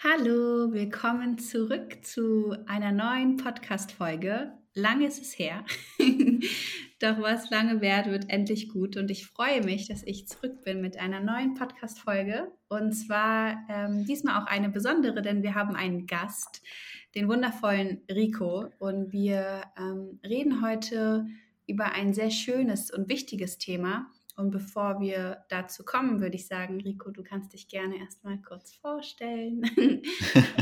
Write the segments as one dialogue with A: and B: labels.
A: Hallo, willkommen zurück zu einer neuen Podcast-Folge. Lange ist es her, doch was lange währt, wird endlich gut. Und ich freue mich, dass ich zurück bin mit einer neuen Podcast-Folge. Und zwar ähm, diesmal auch eine besondere, denn wir haben einen Gast, den wundervollen Rico. Und wir ähm, reden heute über ein sehr schönes und wichtiges Thema. Und bevor wir dazu kommen, würde ich sagen, Rico, du kannst dich gerne erstmal kurz vorstellen.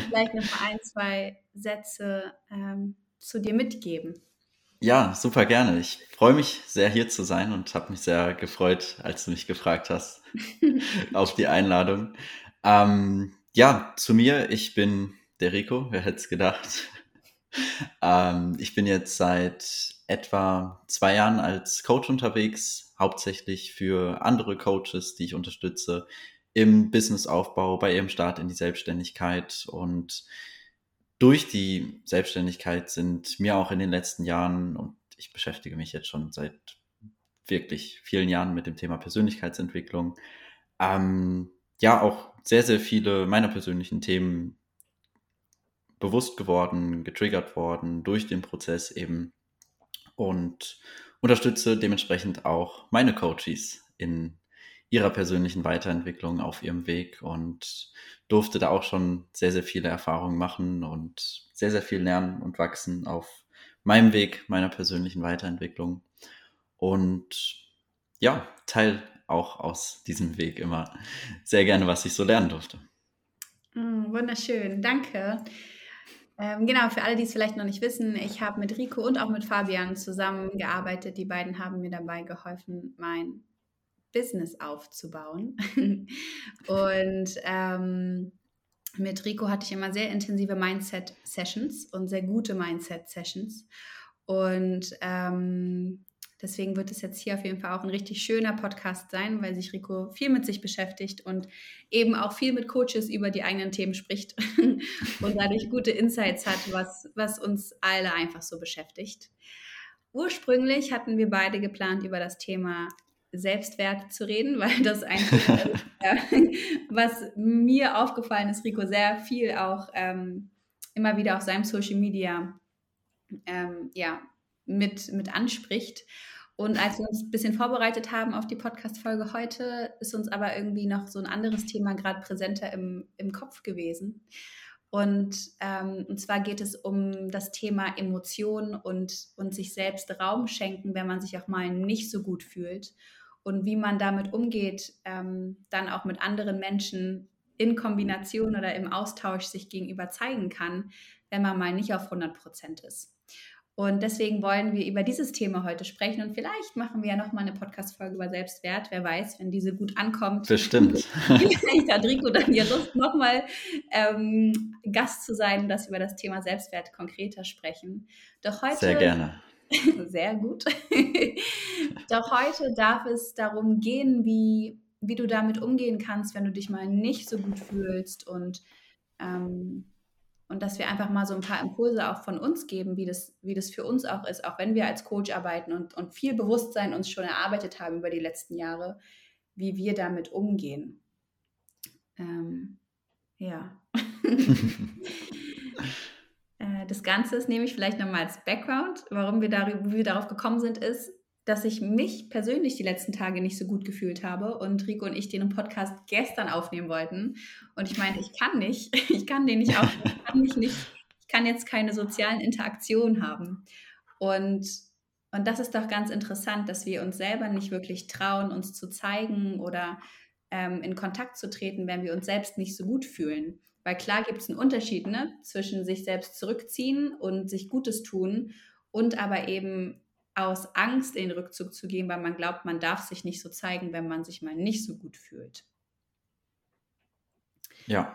A: Vielleicht noch mal ein, zwei Sätze ähm, zu dir mitgeben.
B: Ja, super gerne. Ich freue mich sehr hier zu sein und habe mich sehr gefreut, als du mich gefragt hast auf die Einladung. Ähm, ja, zu mir, ich bin der Rico, wer hätte es gedacht. ähm, ich bin jetzt seit etwa zwei Jahren als Coach unterwegs, hauptsächlich für andere Coaches, die ich unterstütze im Businessaufbau, bei ihrem Start in die Selbstständigkeit. Und durch die Selbstständigkeit sind mir auch in den letzten Jahren, und ich beschäftige mich jetzt schon seit wirklich vielen Jahren mit dem Thema Persönlichkeitsentwicklung, ähm, ja auch sehr, sehr viele meiner persönlichen Themen bewusst geworden, getriggert worden durch den Prozess eben. Und unterstütze dementsprechend auch meine Coaches in ihrer persönlichen Weiterentwicklung auf ihrem Weg und durfte da auch schon sehr, sehr viele Erfahrungen machen und sehr, sehr viel lernen und wachsen auf meinem Weg meiner persönlichen Weiterentwicklung. Und ja, teile auch aus diesem Weg immer sehr gerne, was ich so lernen durfte.
A: Mm, wunderschön, danke. Ähm, genau, für alle, die es vielleicht noch nicht wissen, ich habe mit Rico und auch mit Fabian zusammengearbeitet. Die beiden haben mir dabei geholfen, mein Business aufzubauen. und ähm, mit Rico hatte ich immer sehr intensive Mindset-Sessions und sehr gute Mindset-Sessions. Und ähm, Deswegen wird es jetzt hier auf jeden Fall auch ein richtig schöner Podcast sein, weil sich Rico viel mit sich beschäftigt und eben auch viel mit Coaches über die eigenen Themen spricht und dadurch gute Insights hat, was, was uns alle einfach so beschäftigt. Ursprünglich hatten wir beide geplant, über das Thema Selbstwert zu reden, weil das einfach, was mir aufgefallen ist, Rico sehr viel auch ähm, immer wieder auf seinem Social Media ähm, ja, mit, mit anspricht. Und als wir uns ein bisschen vorbereitet haben auf die Podcast-Folge heute, ist uns aber irgendwie noch so ein anderes Thema gerade präsenter im, im Kopf gewesen. Und, ähm, und zwar geht es um das Thema Emotionen und, und sich selbst Raum schenken, wenn man sich auch mal nicht so gut fühlt. Und wie man damit umgeht, ähm, dann auch mit anderen Menschen in Kombination oder im Austausch sich gegenüber zeigen kann, wenn man mal nicht auf 100 Prozent ist. Und deswegen wollen wir über dieses Thema heute sprechen und vielleicht machen wir ja nochmal eine Podcast-Folge über Selbstwert. Wer weiß, wenn diese gut ankommt.
B: Bestimmt.
A: Vielleicht hat Rico dann ja Lust, nochmal ähm, Gast zu sein, dass wir über das Thema Selbstwert konkreter sprechen.
B: Doch heute. Sehr gerne.
A: Sehr gut. Doch heute darf es darum gehen, wie, wie du damit umgehen kannst, wenn du dich mal nicht so gut fühlst und ähm, und dass wir einfach mal so ein paar Impulse auch von uns geben, wie das, wie das für uns auch ist, auch wenn wir als Coach arbeiten und, und viel Bewusstsein uns schon erarbeitet haben über die letzten Jahre, wie wir damit umgehen. Ähm, ja. Äh, das Ganze ist nämlich vielleicht nochmal als Background, warum wir, darüber, wie wir darauf gekommen sind, ist, dass ich mich persönlich die letzten Tage nicht so gut gefühlt habe und Rico und ich den Podcast gestern aufnehmen wollten. Und ich meine, ich kann nicht, ich kann den nicht aufnehmen, ich kann mich nicht, ich kann jetzt keine sozialen Interaktionen haben. Und, und das ist doch ganz interessant, dass wir uns selber nicht wirklich trauen, uns zu zeigen oder ähm, in Kontakt zu treten, wenn wir uns selbst nicht so gut fühlen. Weil klar gibt es einen Unterschied ne, zwischen sich selbst zurückziehen und sich Gutes tun und aber eben aus Angst in den Rückzug zu gehen, weil man glaubt, man darf sich nicht so zeigen, wenn man sich mal nicht so gut fühlt.
B: Ja,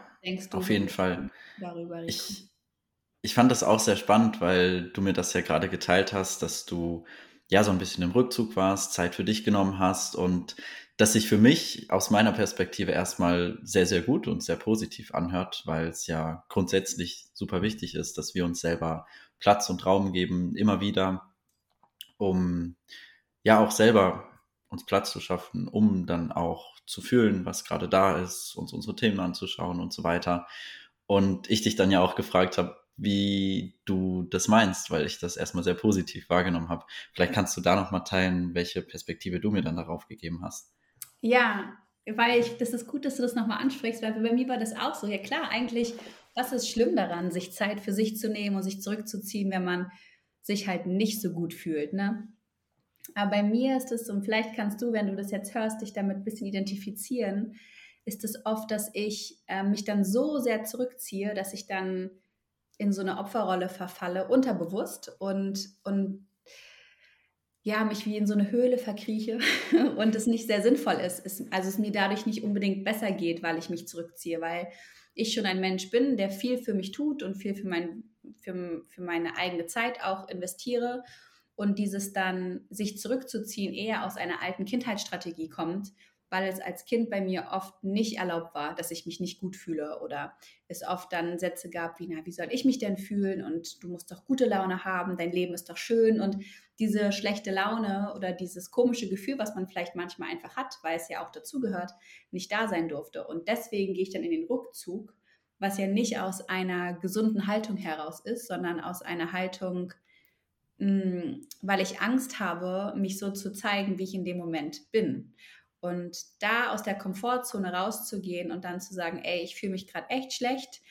B: auf jeden Fall. Darüber, ich, ich fand das auch sehr spannend, weil du mir das ja gerade geteilt hast, dass du ja so ein bisschen im Rückzug warst, Zeit für dich genommen hast und das sich für mich aus meiner Perspektive erstmal sehr, sehr gut und sehr positiv anhört, weil es ja grundsätzlich super wichtig ist, dass wir uns selber Platz und Raum geben, immer wieder um ja auch selber uns Platz zu schaffen, um dann auch zu fühlen, was gerade da ist, uns unsere Themen anzuschauen und so weiter. Und ich dich dann ja auch gefragt habe, wie du das meinst, weil ich das erstmal sehr positiv wahrgenommen habe. Vielleicht kannst du da noch mal teilen, welche Perspektive du mir dann darauf gegeben hast.
A: Ja, weil ich, das ist gut, dass du das nochmal ansprichst, weil bei mir war das auch so. Ja klar, eigentlich, was ist schlimm daran, sich Zeit für sich zu nehmen und sich zurückzuziehen, wenn man sich halt nicht so gut fühlt, ne? Aber bei mir ist es, und vielleicht kannst du, wenn du das jetzt hörst, dich damit ein bisschen identifizieren, ist es oft, dass ich äh, mich dann so sehr zurückziehe, dass ich dann in so eine Opferrolle verfalle, unterbewusst und, und ja, mich wie in so eine Höhle verkrieche und es nicht sehr sinnvoll ist. Es, also es mir dadurch nicht unbedingt besser geht, weil ich mich zurückziehe, weil ich schon ein Mensch bin, der viel für mich tut und viel für, mein, für, für meine eigene Zeit auch investiere. Und dieses dann sich zurückzuziehen eher aus einer alten Kindheitsstrategie kommt, weil es als Kind bei mir oft nicht erlaubt war, dass ich mich nicht gut fühle oder es oft dann Sätze gab wie, na, wie soll ich mich denn fühlen und du musst doch gute Laune haben, dein Leben ist doch schön und diese schlechte Laune oder dieses komische Gefühl, was man vielleicht manchmal einfach hat, weil es ja auch dazugehört, nicht da sein durfte. Und deswegen gehe ich dann in den Rückzug, was ja nicht aus einer gesunden Haltung heraus ist, sondern aus einer Haltung, mh, weil ich Angst habe, mich so zu zeigen, wie ich in dem Moment bin. Und da aus der Komfortzone rauszugehen und dann zu sagen, ey, ich fühle mich gerade echt schlecht.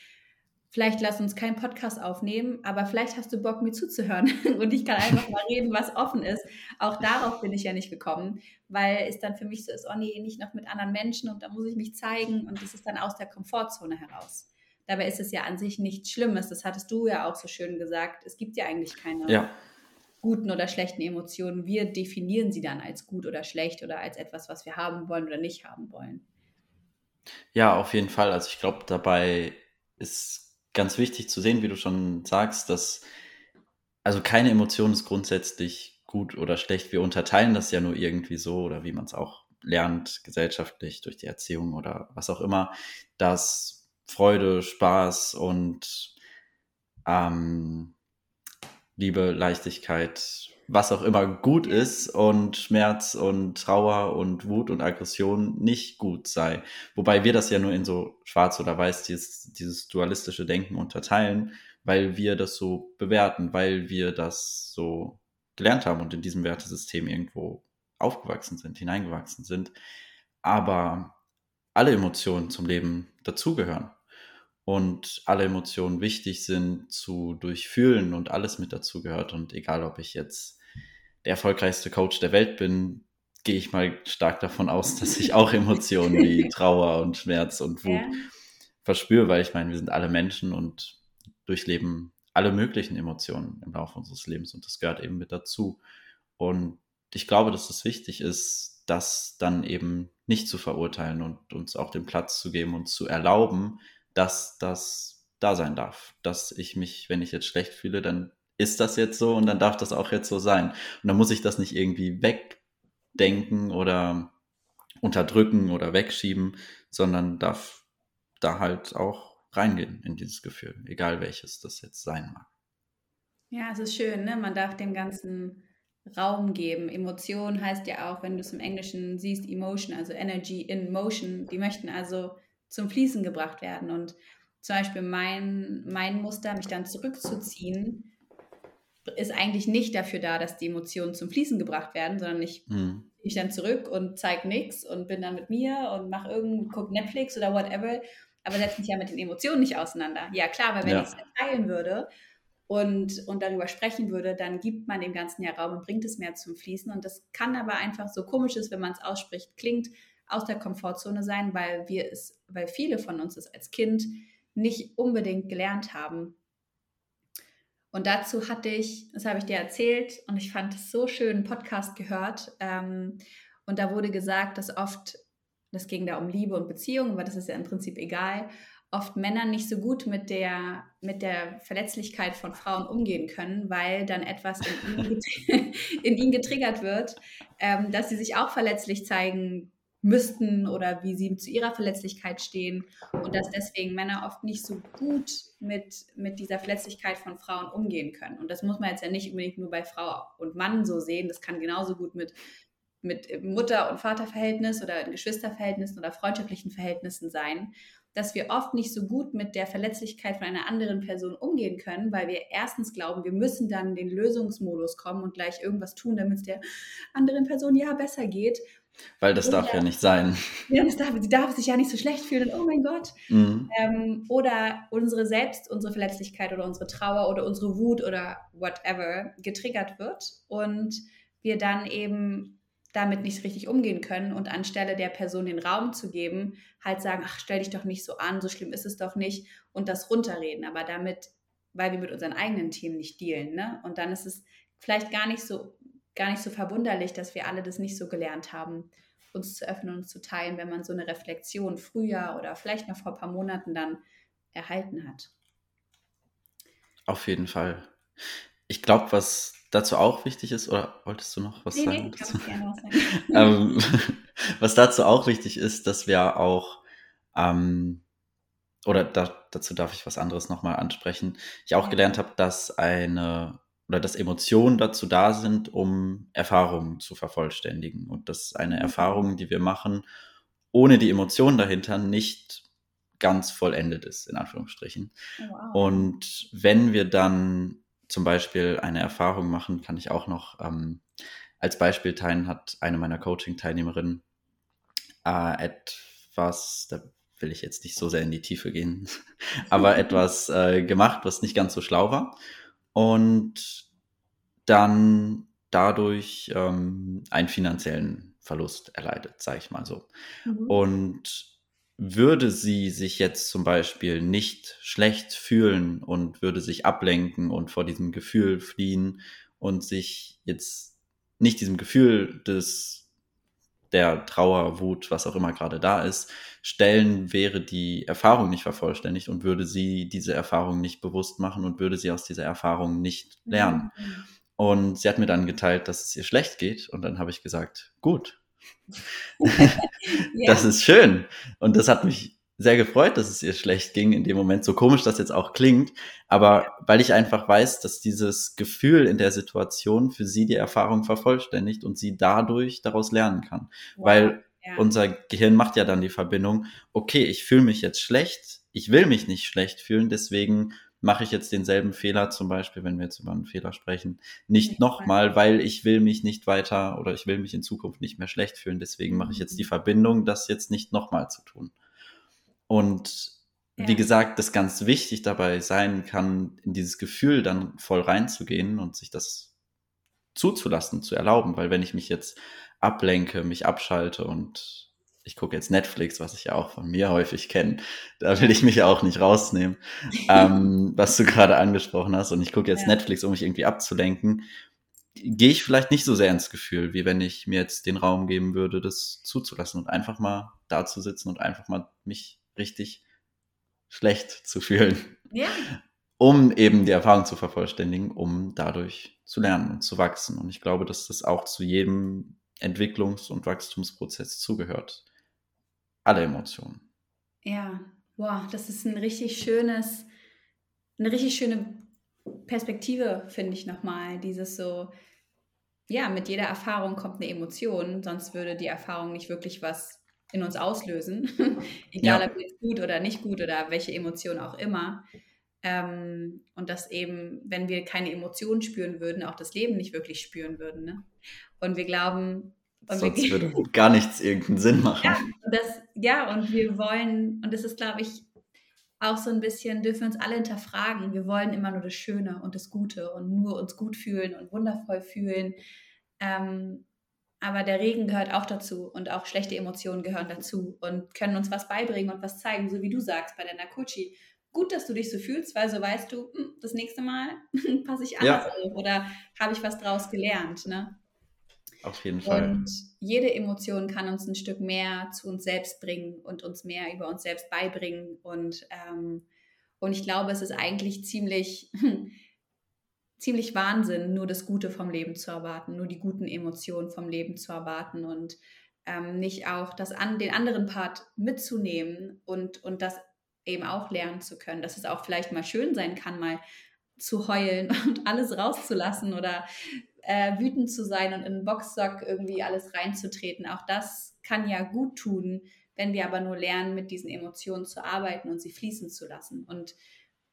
A: Vielleicht lass uns keinen Podcast aufnehmen, aber vielleicht hast du Bock, mir zuzuhören und ich kann einfach mal reden, was offen ist. Auch darauf bin ich ja nicht gekommen, weil es dann für mich so ist, oh nee, nicht noch mit anderen Menschen und da muss ich mich zeigen und das ist dann aus der Komfortzone heraus. Dabei ist es ja an sich nichts Schlimmes. Das hattest du ja auch so schön gesagt. Es gibt ja eigentlich keine ja guten oder schlechten Emotionen. Wir definieren sie dann als gut oder schlecht oder als etwas, was wir haben wollen oder nicht haben wollen.
B: Ja, auf jeden Fall. Also ich glaube, dabei ist ganz wichtig zu sehen, wie du schon sagst, dass also keine Emotion ist grundsätzlich gut oder schlecht. Wir unterteilen das ja nur irgendwie so oder wie man es auch lernt, gesellschaftlich durch die Erziehung oder was auch immer, dass Freude, Spaß und ähm, Liebe, Leichtigkeit, was auch immer gut ist und Schmerz und Trauer und Wut und Aggression nicht gut sei. Wobei wir das ja nur in so schwarz oder weiß, dieses, dieses dualistische Denken unterteilen, weil wir das so bewerten, weil wir das so gelernt haben und in diesem Wertesystem irgendwo aufgewachsen sind, hineingewachsen sind. Aber alle Emotionen zum Leben dazugehören und alle Emotionen wichtig sind zu durchfühlen und alles mit dazu gehört. Und egal, ob ich jetzt der erfolgreichste Coach der Welt bin, gehe ich mal stark davon aus, dass ich auch Emotionen wie Trauer und Schmerz und Wut ja. verspüre, weil ich meine, wir sind alle Menschen und durchleben alle möglichen Emotionen im Laufe unseres Lebens und das gehört eben mit dazu. Und ich glaube, dass es wichtig ist, das dann eben nicht zu verurteilen und uns auch den Platz zu geben und zu erlauben, dass das da sein darf. Dass ich mich, wenn ich jetzt schlecht fühle, dann ist das jetzt so und dann darf das auch jetzt so sein. Und dann muss ich das nicht irgendwie wegdenken oder unterdrücken oder wegschieben, sondern darf da halt auch reingehen in dieses Gefühl, egal welches das jetzt sein mag.
A: Ja, es ist schön, ne? Man darf dem Ganzen Raum geben. Emotion heißt ja auch, wenn du es im Englischen siehst, Emotion, also Energy in Motion. Die möchten also zum Fließen gebracht werden. Und zum Beispiel mein, mein Muster, mich dann zurückzuziehen, ist eigentlich nicht dafür da, dass die Emotionen zum Fließen gebracht werden, sondern ich mhm. mich dann zurück und zeige nichts und bin dann mit mir und mache irgend, guck Netflix oder whatever, aber setze mich ja mit den Emotionen nicht auseinander. Ja, klar, weil wenn ja. ich es teilen würde und, und darüber sprechen würde, dann gibt man dem Ganzen ja Raum und bringt es mehr zum Fließen. Und das kann aber einfach so komisch ist, wenn man es ausspricht, klingt, aus der Komfortzone sein, weil wir es, weil viele von uns es als Kind nicht unbedingt gelernt haben. Und dazu hatte ich, das habe ich dir erzählt und ich fand es so schön, einen Podcast gehört. Ähm, und da wurde gesagt, dass oft, das ging da um Liebe und Beziehungen, aber das ist ja im Prinzip egal, oft Männer nicht so gut mit der, mit der Verletzlichkeit von Frauen umgehen können, weil dann etwas in ihnen, in ihnen getriggert wird, ähm, dass sie sich auch verletzlich zeigen müssten oder wie sie zu ihrer Verletzlichkeit stehen und dass deswegen Männer oft nicht so gut mit, mit dieser Verletzlichkeit von Frauen umgehen können. Und das muss man jetzt ja nicht unbedingt nur bei Frau und Mann so sehen, das kann genauso gut mit, mit Mutter- und Vaterverhältnis oder Geschwisterverhältnissen oder freundschaftlichen Verhältnissen sein, dass wir oft nicht so gut mit der Verletzlichkeit von einer anderen Person umgehen können, weil wir erstens glauben, wir müssen dann in den Lösungsmodus kommen und gleich irgendwas tun, damit es der anderen Person ja besser geht.
B: Weil das oder, darf ja nicht sein.
A: Ja, das darf, sie darf sich ja nicht so schlecht fühlen und oh mein Gott. Mhm. Ähm, oder unsere Selbst, unsere Verletzlichkeit oder unsere Trauer oder unsere Wut oder whatever getriggert wird und wir dann eben damit nicht richtig umgehen können und anstelle der Person den Raum zu geben, halt sagen, ach, stell dich doch nicht so an, so schlimm ist es doch nicht und das runterreden, aber damit, weil wir mit unseren eigenen Themen nicht dealen, ne? Und dann ist es vielleicht gar nicht so, gar nicht so verwunderlich, dass wir alle das nicht so gelernt haben, uns zu öffnen und zu teilen, wenn man so eine Reflexion früher oder vielleicht noch vor ein paar Monaten dann erhalten hat.
B: Auf jeden Fall. Ich glaube, was dazu auch wichtig ist, oder wolltest du noch was nee, sagen? Nee, dazu? Was, sagen. ähm, was dazu auch wichtig ist, dass wir auch, ähm, oder da, dazu darf ich was anderes nochmal ansprechen, ich auch gelernt habe, dass eine oder dass Emotionen dazu da sind, um Erfahrungen zu vervollständigen und dass eine mhm. Erfahrung, die wir machen, ohne die Emotionen dahinter nicht ganz vollendet ist, in Anführungsstrichen. Oh, wow. Und wenn wir dann zum Beispiel eine Erfahrung machen, kann ich auch noch ähm, als Beispiel teilen, hat eine meiner Coaching-Teilnehmerinnen äh, etwas, da will ich jetzt nicht so sehr in die Tiefe gehen, aber etwas äh, gemacht, was nicht ganz so schlau war. Und dann dadurch ähm, einen finanziellen Verlust erleidet, sage ich mal so. Mhm. Und würde sie sich jetzt zum Beispiel nicht schlecht fühlen und würde sich ablenken und vor diesem Gefühl fliehen und sich jetzt nicht diesem Gefühl des der Trauer, Wut, was auch immer gerade da ist, stellen, wäre die Erfahrung nicht vervollständigt und würde sie diese Erfahrung nicht bewusst machen und würde sie aus dieser Erfahrung nicht lernen. Mhm. Und sie hat mir dann geteilt, dass es ihr schlecht geht und dann habe ich gesagt, gut, das ist schön. Und das hat mich sehr gefreut, dass es ihr schlecht ging in dem Moment. So komisch das jetzt auch klingt. Aber weil ich einfach weiß, dass dieses Gefühl in der Situation für sie die Erfahrung vervollständigt und sie dadurch daraus lernen kann. Wow. Weil ja. unser Gehirn macht ja dann die Verbindung, okay, ich fühle mich jetzt schlecht, ich will mich nicht schlecht fühlen, deswegen mache ich jetzt denselben Fehler, zum Beispiel, wenn wir jetzt über einen Fehler sprechen, nicht nochmal, weil ich will mich nicht weiter oder ich will mich in Zukunft nicht mehr schlecht fühlen. Deswegen mache ich jetzt die. Verbindung, das jetzt nicht nochmal zu tun. Und ja. wie gesagt, das ganz wichtig dabei sein kann, in dieses Gefühl dann voll reinzugehen und sich das zuzulassen, zu erlauben, weil wenn ich mich jetzt ablenke, mich abschalte und ich gucke jetzt Netflix, was ich ja auch von mir häufig kenne. Da will ich mich auch nicht rausnehmen, ähm, was du gerade angesprochen hast. Und ich gucke jetzt ja. Netflix, um mich irgendwie abzulenken. Gehe ich vielleicht nicht so sehr ins Gefühl, wie wenn ich mir jetzt den Raum geben würde, das zuzulassen und einfach mal da zu sitzen und einfach mal mich richtig schlecht zu fühlen. Ja. Um eben die Erfahrung zu vervollständigen, um dadurch zu lernen und zu wachsen. Und ich glaube, dass das auch zu jedem Entwicklungs- und Wachstumsprozess zugehört alle Emotionen.
A: Ja, wow, das ist ein richtig schönes, eine richtig schöne Perspektive, finde ich nochmal. Dieses so, ja, mit jeder Erfahrung kommt eine Emotion, sonst würde die Erfahrung nicht wirklich was in uns auslösen. Egal, ja. ob es gut oder nicht gut oder welche Emotion auch immer. Ähm, und dass eben, wenn wir keine Emotionen spüren würden, auch das Leben nicht wirklich spüren würden. Ne? Und wir glauben,
B: und Sonst wir, würde gar nichts irgendeinen Sinn machen.
A: Ja, das, ja, und wir wollen, und das ist, glaube ich, auch so ein bisschen, dürfen wir uns alle hinterfragen. Wir wollen immer nur das Schöne und das Gute und nur uns gut fühlen und wundervoll fühlen. Ähm, aber der Regen gehört auch dazu und auch schlechte Emotionen gehören dazu und können uns was beibringen und was zeigen, so wie du sagst bei der Nakuchi. Gut, dass du dich so fühlst, weil so weißt du, hm, das nächste Mal passe ich anders ja. auf oder habe ich was draus gelernt. Ne?
B: Auf jeden Fall.
A: Und jede Emotion kann uns ein Stück mehr zu uns selbst bringen und uns mehr über uns selbst beibringen. Und, ähm, und ich glaube, es ist eigentlich ziemlich, ziemlich Wahnsinn, nur das Gute vom Leben zu erwarten, nur die guten Emotionen vom Leben zu erwarten und ähm, nicht auch das an, den anderen Part mitzunehmen und, und das eben auch lernen zu können, dass es auch vielleicht mal schön sein kann, mal zu heulen und alles rauszulassen oder äh, wütend zu sein und in einen Boxsack irgendwie alles reinzutreten. Auch das kann ja gut tun, wenn wir aber nur lernen, mit diesen Emotionen zu arbeiten und sie fließen zu lassen. Und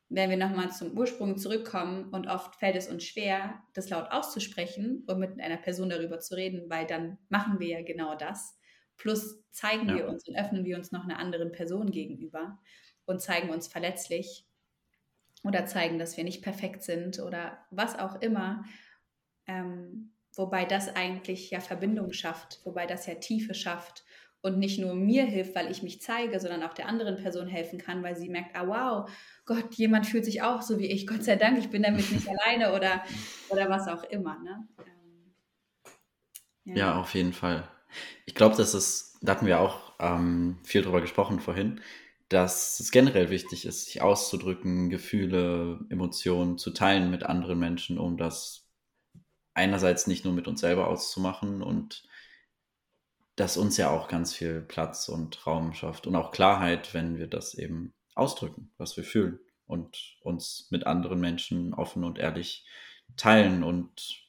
A: wenn wir nochmal zum Ursprung zurückkommen und oft fällt es uns schwer, das laut auszusprechen und mit einer Person darüber zu reden, weil dann machen wir ja genau das. Plus zeigen ja. wir uns und öffnen wir uns noch einer anderen Person gegenüber und zeigen uns verletzlich oder zeigen, dass wir nicht perfekt sind oder was auch immer. Ähm, wobei das eigentlich ja Verbindung schafft, wobei das ja Tiefe schafft und nicht nur mir hilft, weil ich mich zeige, sondern auch der anderen Person helfen kann, weil sie merkt, ah wow, Gott, jemand fühlt sich auch so wie ich, Gott sei Dank, ich bin damit nicht alleine oder, oder was auch immer. Ne? Ähm,
B: ja. ja. auf jeden Fall. Ich glaube, dass es, da hatten wir auch ähm, viel drüber gesprochen vorhin, dass es generell wichtig ist, sich auszudrücken, Gefühle, Emotionen zu teilen mit anderen Menschen, um das einerseits nicht nur mit uns selber auszumachen und das uns ja auch ganz viel Platz und Raum schafft und auch Klarheit, wenn wir das eben ausdrücken, was wir fühlen und uns mit anderen Menschen offen und ehrlich teilen und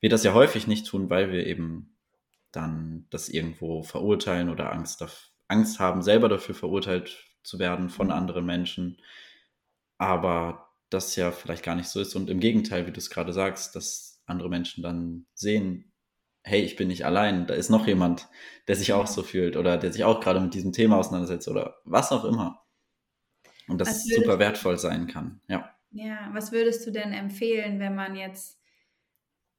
B: wir das ja häufig nicht tun, weil wir eben dann das irgendwo verurteilen oder Angst, Angst haben, selber dafür verurteilt zu werden von mhm. anderen Menschen. Aber das ja vielleicht gar nicht so ist und im Gegenteil, wie du es gerade sagst, dass andere Menschen dann sehen, hey, ich bin nicht allein, da ist noch jemand, der sich auch so fühlt oder der sich auch gerade mit diesem Thema auseinandersetzt oder was auch immer. Und das super wertvoll sein kann, ja.
A: Ja, was würdest du denn empfehlen, wenn man jetzt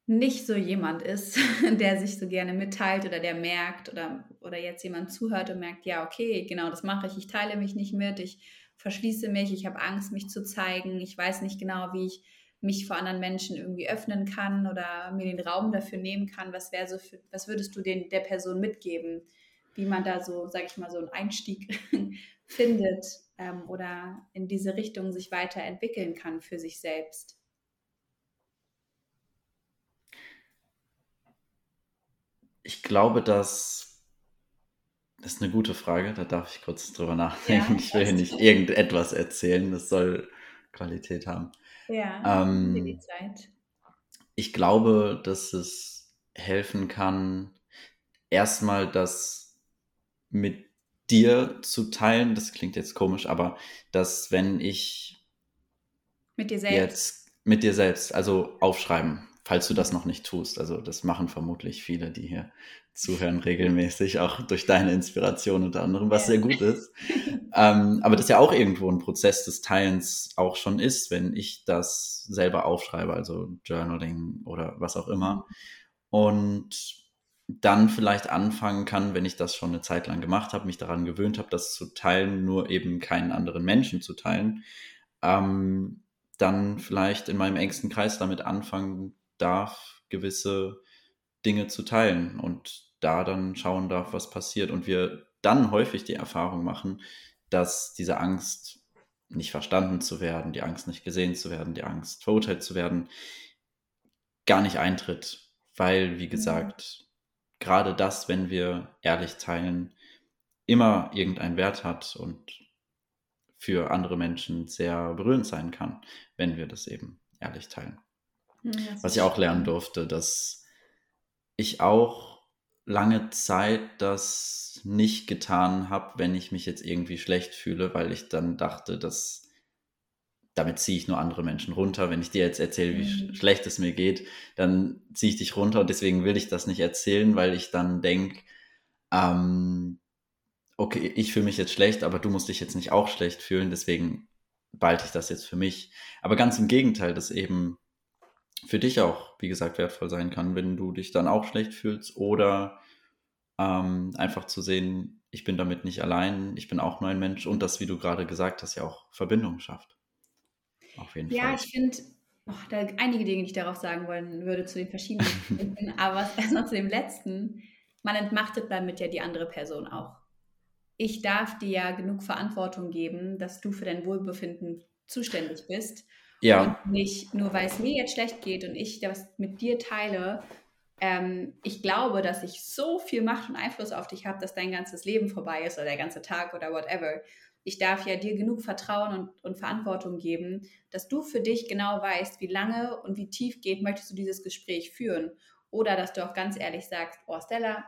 A: nicht so jemand ist, der sich so gerne mitteilt oder der merkt oder, oder jetzt jemand zuhört und merkt, ja, okay, genau, das mache ich, ich teile mich nicht mit, ich verschließe mich, ich habe Angst, mich zu zeigen, ich weiß nicht genau, wie ich mich vor anderen Menschen irgendwie öffnen kann oder mir den Raum dafür nehmen kann. Was wäre so für, was würdest du den, der Person mitgeben, wie man da so, sag ich mal, so einen Einstieg findet ähm, oder in diese Richtung sich weiterentwickeln kann für sich selbst?
B: Ich glaube, dass das ist eine gute Frage, da darf ich kurz drüber nachdenken. Ja, ich will hier nicht irgendetwas erzählen, das soll Qualität haben.
A: Ja, ähm, die Zeit.
B: Ich glaube, dass es helfen kann, erstmal das mit dir zu teilen. Das klingt jetzt komisch, aber dass wenn ich
A: mit dir selbst jetzt
B: mit dir selbst, also aufschreiben, falls du das noch nicht tust. Also das machen vermutlich viele, die hier zuhören regelmäßig, auch durch deine Inspiration unter anderem, was sehr gut ist. ähm, aber das ja auch irgendwo ein Prozess des Teilens auch schon ist, wenn ich das selber aufschreibe, also Journaling oder was auch immer. Und dann vielleicht anfangen kann, wenn ich das schon eine Zeit lang gemacht habe, mich daran gewöhnt habe, das zu teilen, nur eben keinen anderen Menschen zu teilen, ähm, dann vielleicht in meinem engsten Kreis damit anfangen darf, gewisse Dinge zu teilen und da dann schauen darf, was passiert. Und wir dann häufig die Erfahrung machen, dass diese Angst, nicht verstanden zu werden, die Angst, nicht gesehen zu werden, die Angst, verurteilt zu werden, gar nicht eintritt. Weil, wie mhm. gesagt, gerade das, wenn wir ehrlich teilen, immer irgendeinen Wert hat und für andere Menschen sehr berührend sein kann, wenn wir das eben ehrlich teilen. Ja, Was ich auch lernen durfte, dass ich auch lange Zeit das nicht getan habe, wenn ich mich jetzt irgendwie schlecht fühle, weil ich dann dachte, dass damit ziehe ich nur andere Menschen runter. Wenn ich dir jetzt erzähle, wie mhm. schlecht es mir geht, dann ziehe ich dich runter und deswegen will ich das nicht erzählen, weil ich dann denke, ähm, okay, ich fühle mich jetzt schlecht, aber du musst dich jetzt nicht auch schlecht fühlen, deswegen behalte ich das jetzt für mich. Aber ganz im Gegenteil, dass eben für dich auch, wie gesagt, wertvoll sein kann, wenn du dich dann auch schlecht fühlst oder ähm, einfach zu sehen, ich bin damit nicht allein, ich bin auch nur ein Mensch und das, wie du gerade gesagt hast, ja auch Verbindung schafft.
A: Auf jeden ja, Fall. Ja, ich finde, oh, da einige Dinge, die ich darauf sagen wollen würde zu den verschiedenen Punkten, aber erstmal zu dem letzten. Man entmachtet damit ja die andere Person auch. Ich darf dir ja genug Verantwortung geben, dass du für dein Wohlbefinden zuständig bist
B: ja.
A: Und nicht nur, weil es mir jetzt schlecht geht und ich das mit dir teile. Ähm, ich glaube, dass ich so viel Macht und Einfluss auf dich habe, dass dein ganzes Leben vorbei ist oder der ganze Tag oder whatever. Ich darf ja dir genug Vertrauen und, und Verantwortung geben, dass du für dich genau weißt, wie lange und wie tief geht möchtest du dieses Gespräch führen. Oder dass du auch ganz ehrlich sagst, oh Stella,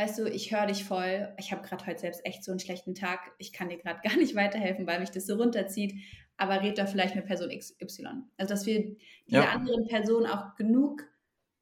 A: weißt du, ich höre dich voll, ich habe gerade heute selbst echt so einen schlechten Tag, ich kann dir gerade gar nicht weiterhelfen, weil mich das so runterzieht, aber red da vielleicht mit Person XY. Also, dass wir dieser ja. anderen Person auch genug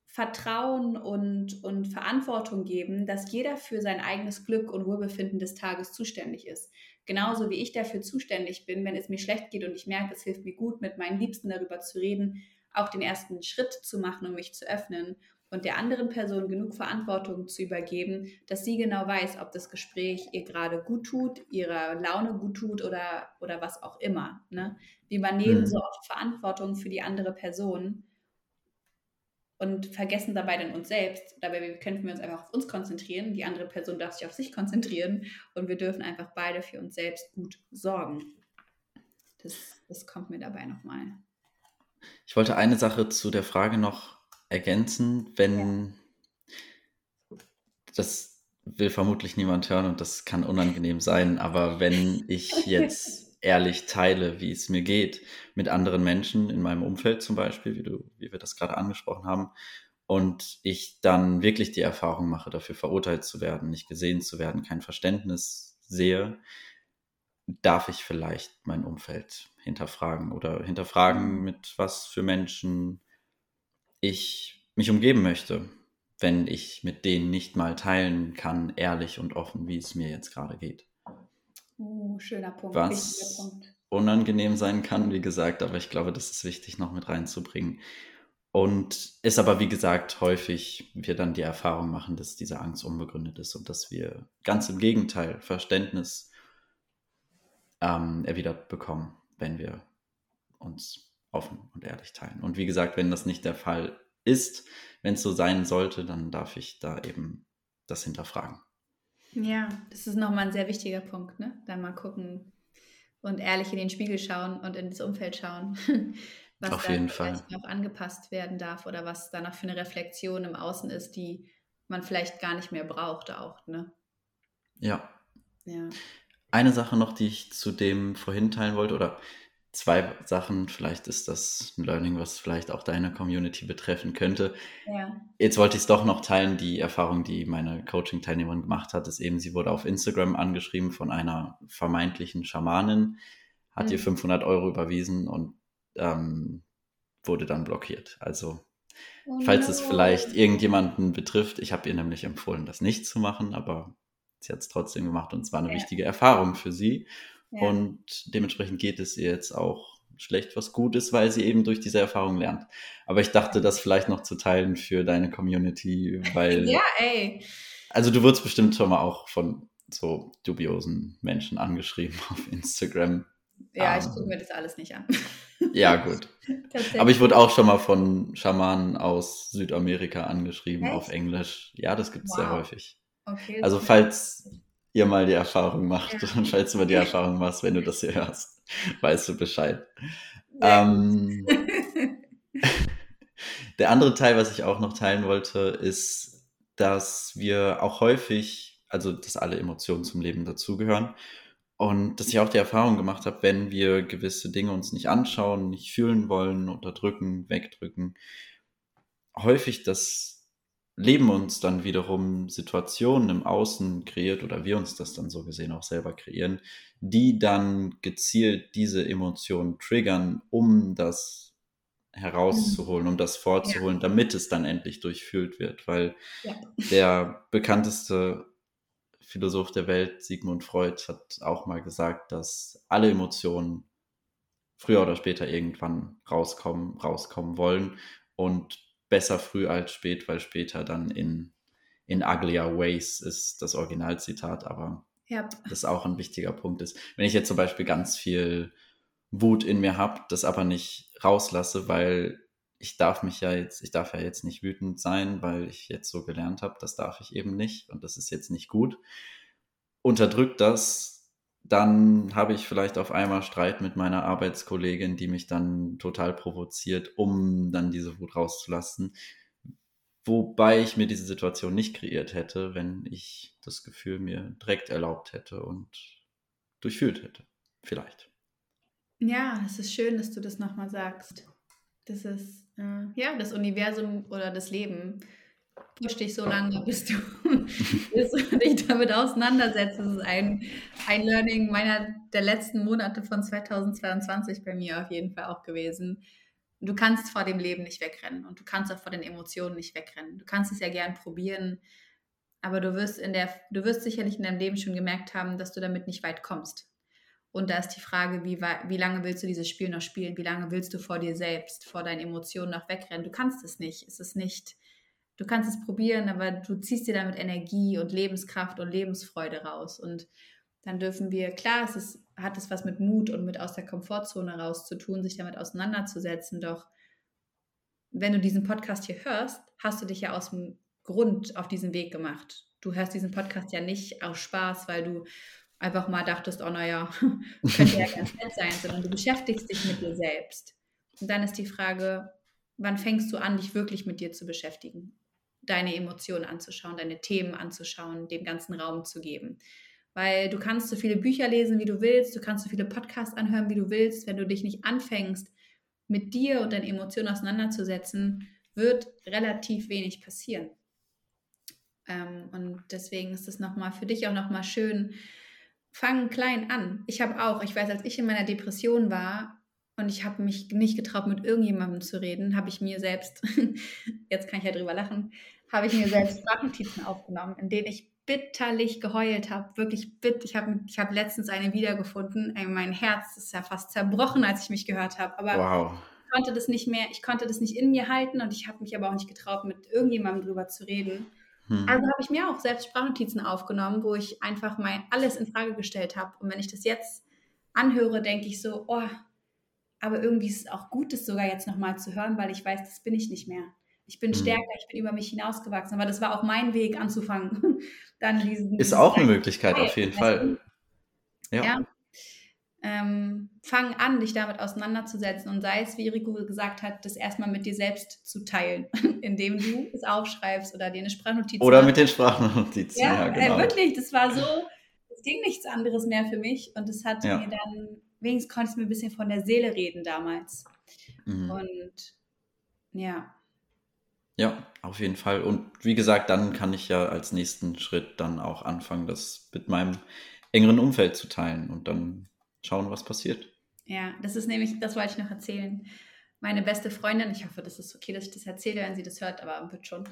A: Vertrauen und, und Verantwortung geben, dass jeder für sein eigenes Glück und Wohlbefinden des Tages zuständig ist. Genauso wie ich dafür zuständig bin, wenn es mir schlecht geht und ich merke, es hilft mir gut, mit meinen Liebsten darüber zu reden, auch den ersten Schritt zu machen, um mich zu öffnen und der anderen Person genug Verantwortung zu übergeben, dass sie genau weiß, ob das Gespräch ihr gerade gut tut, ihrer Laune gut tut oder, oder was auch immer. Ne? Wir übernehmen hm. so oft Verantwortung für die andere Person und vergessen dabei dann uns selbst. Dabei könnten wir uns einfach auf uns konzentrieren. Die andere Person darf sich auf sich konzentrieren und wir dürfen einfach beide für uns selbst gut sorgen. Das, das kommt mir dabei nochmal.
B: Ich wollte eine Sache zu der Frage noch ergänzen, wenn ja. das will vermutlich niemand hören und das kann unangenehm sein, aber wenn ich jetzt ehrlich teile, wie es mir geht, mit anderen Menschen in meinem Umfeld zum Beispiel, wie du, wie wir das gerade angesprochen haben, und ich dann wirklich die Erfahrung mache, dafür verurteilt zu werden, nicht gesehen zu werden, kein Verständnis sehe, darf ich vielleicht mein Umfeld hinterfragen oder hinterfragen, mit was für Menschen ich mich umgeben möchte, wenn ich mit denen nicht mal teilen kann, ehrlich und offen, wie es mir jetzt gerade geht.
A: Uh, schöner Punkt.
B: Was Punkt. unangenehm sein kann, wie gesagt, aber ich glaube, das ist wichtig noch mit reinzubringen. Und ist aber, wie gesagt, häufig wir dann die Erfahrung machen, dass diese Angst unbegründet ist und dass wir ganz im Gegenteil Verständnis ähm, erwidert bekommen, wenn wir uns offen und ehrlich teilen. Und wie gesagt, wenn das nicht der Fall ist, wenn es so sein sollte, dann darf ich da eben das hinterfragen.
A: Ja, das ist nochmal ein sehr wichtiger Punkt, ne? Dann mal gucken und ehrlich in den Spiegel schauen und in das Umfeld schauen, was
B: Auf jeden Fall.
A: noch angepasst werden darf oder was da noch für eine Reflexion im Außen ist, die man vielleicht gar nicht mehr braucht auch, ne?
B: Ja.
A: Ja.
B: Eine Sache noch, die ich zu dem vorhin teilen wollte, oder zwei Sachen. Vielleicht ist das ein Learning, was vielleicht auch deine Community betreffen könnte.
A: Ja.
B: Jetzt wollte ich es doch noch teilen. Die Erfahrung, die meine Coaching-Teilnehmerin gemacht hat, ist eben, sie wurde auf Instagram angeschrieben von einer vermeintlichen Schamanin, hat mhm. ihr 500 Euro überwiesen und ähm, wurde dann blockiert. Also, oh falls no. es vielleicht irgendjemanden betrifft, ich habe ihr nämlich empfohlen, das nicht zu machen, aber sie hat es trotzdem gemacht und es war eine ja. wichtige Erfahrung für sie. Und dementsprechend geht es ihr jetzt auch schlecht, was gut ist, weil sie eben durch diese Erfahrung lernt. Aber ich dachte, das vielleicht noch zu teilen für deine Community, weil.
A: ja, ey.
B: Also du wirst bestimmt schon mal auch von so dubiosen Menschen angeschrieben auf Instagram.
A: Ja, um, ich gucke mir das alles nicht an.
B: ja, gut. Aber ich wurde auch schon mal von Schamanen aus Südamerika angeschrieben Echt? auf Englisch. Ja, das gibt es wow. sehr häufig. Okay, also falls ihr mal die Erfahrung macht. Ja. Und falls du mal die Erfahrung machst, wenn du das hier hörst, weißt du Bescheid. Ja. Ähm, der andere Teil, was ich auch noch teilen wollte, ist, dass wir auch häufig, also dass alle Emotionen zum Leben dazugehören. Und dass ich auch die Erfahrung gemacht habe, wenn wir gewisse Dinge uns nicht anschauen, nicht fühlen wollen, unterdrücken, wegdrücken, häufig das Leben uns dann wiederum Situationen im Außen kreiert oder wir uns das dann so gesehen auch selber kreieren, die dann gezielt diese Emotionen triggern, um das herauszuholen, um das vorzuholen, ja. damit es dann endlich durchfühlt wird. Weil ja. der bekannteste Philosoph der Welt, Sigmund Freud, hat auch mal gesagt, dass alle Emotionen früher oder später irgendwann rauskommen, rauskommen wollen und besser früh als spät, weil später dann in, in uglier ways ist das Originalzitat, aber
A: ja.
B: das auch ein wichtiger Punkt ist. Wenn ich jetzt zum Beispiel ganz viel Wut in mir habe, das aber nicht rauslasse, weil ich darf mich ja jetzt, ich darf ja jetzt nicht wütend sein, weil ich jetzt so gelernt habe, das darf ich eben nicht und das ist jetzt nicht gut. Unterdrückt das dann habe ich vielleicht auf einmal Streit mit meiner Arbeitskollegin, die mich dann total provoziert, um dann diese Wut rauszulassen. Wobei ich mir diese Situation nicht kreiert hätte, wenn ich das Gefühl mir direkt erlaubt hätte und durchfühlt hätte. Vielleicht.
A: Ja, es ist schön, dass du das nochmal sagst. Das ist, äh, ja, das Universum oder das Leben push dich so lange, bis du, bis du dich damit auseinandersetzt. Das ist ein, ein Learning meiner der letzten Monate von 2022 bei mir auf jeden Fall auch gewesen. Du kannst vor dem Leben nicht wegrennen und du kannst auch vor den Emotionen nicht wegrennen. Du kannst es ja gern probieren, aber du wirst in der, du wirst sicherlich in deinem Leben schon gemerkt haben, dass du damit nicht weit kommst. Und da ist die Frage, wie, wie lange willst du dieses Spiel noch spielen? Wie lange willst du vor dir selbst, vor deinen Emotionen noch wegrennen? Du kannst es nicht. Es ist nicht, du kannst es probieren, aber du ziehst dir damit Energie und Lebenskraft und Lebensfreude raus. Und dann dürfen wir, klar, es ist, hat es was mit Mut und mit aus der Komfortzone raus zu tun, sich damit auseinanderzusetzen. Doch wenn du diesen Podcast hier hörst, hast du dich ja aus dem Grund auf diesen Weg gemacht. Du hörst diesen Podcast ja nicht aus Spaß, weil du einfach mal dachtest, oh naja, könnte ja ganz nett sein, sondern du beschäftigst dich mit dir selbst. Und dann ist die Frage, wann fängst du an, dich wirklich mit dir zu beschäftigen? Deine Emotionen anzuschauen, deine Themen anzuschauen, dem ganzen Raum zu geben. Weil du kannst so viele Bücher lesen, wie du willst, du kannst so viele Podcasts anhören, wie du willst. Wenn du dich nicht anfängst, mit dir und deinen Emotionen auseinanderzusetzen, wird relativ wenig passieren. Ähm, und deswegen ist es nochmal für dich auch nochmal schön, fang klein an. Ich habe auch, ich weiß, als ich in meiner Depression war und ich habe mich nicht getraut, mit irgendjemandem zu reden, habe ich mir selbst, jetzt kann ich ja drüber lachen, habe ich mir selbst Sprachnotizen aufgenommen, in denen ich bitterlich geheult habe, wirklich bitt. Ich habe ich hab letztens eine wiedergefunden. Ey, mein Herz ist ja fast zerbrochen, als ich mich gehört habe. Aber wow. ich konnte das nicht mehr, ich konnte das nicht in mir halten und ich habe mich aber auch nicht getraut, mit irgendjemandem drüber zu reden. Hm. Also habe ich mir auch selbst Sprachnotizen aufgenommen, wo ich einfach mal alles in Frage gestellt habe. Und wenn ich das jetzt anhöre, denke ich so, oh, aber irgendwie ist es auch gut, das sogar jetzt nochmal zu hören, weil ich weiß, das bin ich nicht mehr. Ich bin hm. stärker, ich bin über mich hinausgewachsen. Aber das war auch mein Weg anzufangen.
B: Dann diesen, ist auch eine Möglichkeit, auf jeden Fall.
A: Ja. ja ähm, fang an, dich damit auseinanderzusetzen und sei es, wie Rico gesagt hat, das erstmal mit dir selbst zu teilen, indem du es aufschreibst oder dir eine Sprachnotiz
B: Oder mit den Sprachnotizen,
A: ja, ja äh, genau. Äh, wirklich, das war so, es ging nichts anderes mehr für mich und es hat ja. mir dann, wenigstens konnte ich mir ein bisschen von der Seele reden damals. Mhm. Und ja.
B: Ja, auf jeden Fall. Und wie gesagt, dann kann ich ja als nächsten Schritt dann auch anfangen, das mit meinem engeren Umfeld zu teilen und dann schauen, was passiert.
A: Ja, das ist nämlich, das wollte ich noch erzählen. Meine beste Freundin, ich hoffe, das ist okay, dass ich das erzähle, wenn sie das hört, aber wird schon.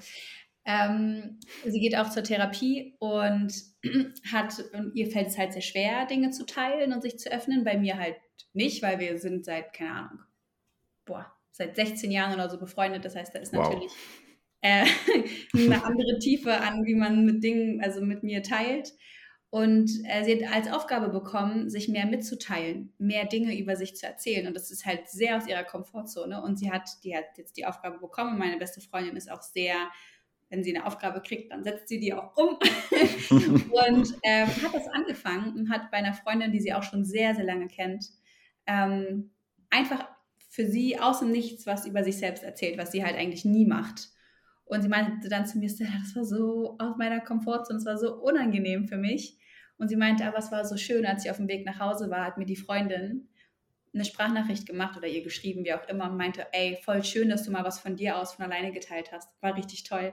A: Ähm, sie geht auch zur Therapie und hat, und ihr fällt es halt sehr schwer, Dinge zu teilen und sich zu öffnen. Bei mir halt nicht, weil wir sind seit, keine Ahnung, boah, seit 16 Jahren oder so befreundet. Das heißt, da ist natürlich wow. äh, eine andere Tiefe an, wie man mit Dingen, also mit mir teilt. Und äh, sie hat als Aufgabe bekommen, sich mehr mitzuteilen, mehr Dinge über sich zu erzählen. Und das ist halt sehr aus ihrer Komfortzone. Und sie hat, die hat jetzt die Aufgabe bekommen. Meine beste Freundin ist auch sehr, wenn sie eine Aufgabe kriegt, dann setzt sie die auch um. und ähm, hat das angefangen und hat bei einer Freundin, die sie auch schon sehr, sehr lange kennt, ähm, einfach für sie aus dem Nichts was über sich selbst erzählt, was sie halt eigentlich nie macht. Und sie meinte dann zu mir, Stella, das war so aus meiner Komfortzone, das war so unangenehm für mich. Und sie meinte, aber es war so schön, als ich auf dem Weg nach Hause war, hat mir die Freundin eine Sprachnachricht gemacht oder ihr geschrieben, wie auch immer, und meinte, ey, voll schön, dass du mal was von dir aus von alleine geteilt hast. War richtig toll.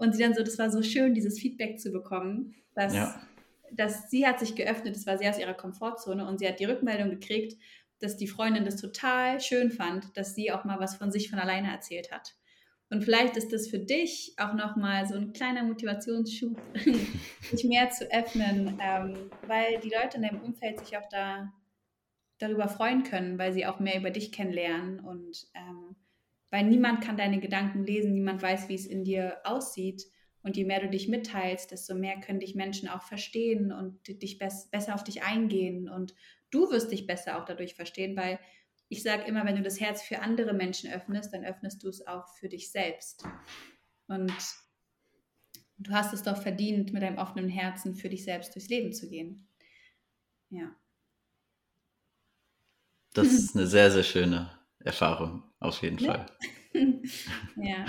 A: Und sie dann so, das war so schön, dieses Feedback zu bekommen, dass, ja. dass sie hat sich geöffnet, das war sehr aus ihrer Komfortzone und sie hat die Rückmeldung gekriegt, dass die Freundin das total schön fand, dass sie auch mal was von sich von alleine erzählt hat. Und vielleicht ist das für dich auch nochmal so ein kleiner Motivationsschub, sich mehr zu öffnen, ähm, weil die Leute in deinem Umfeld sich auch da darüber freuen können, weil sie auch mehr über dich kennenlernen und ähm, weil niemand kann deine Gedanken lesen, niemand weiß, wie es in dir aussieht. Und je mehr du dich mitteilst, desto mehr können dich Menschen auch verstehen und dich besser auf dich eingehen. Und du wirst dich besser auch dadurch verstehen, weil ich sage immer, wenn du das Herz für andere Menschen öffnest, dann öffnest du es auch für dich selbst. Und du hast es doch verdient, mit einem offenen Herzen für dich selbst durchs Leben zu gehen. Ja.
B: Das ist eine sehr, sehr schöne Erfahrung, auf jeden Fall.
A: ja,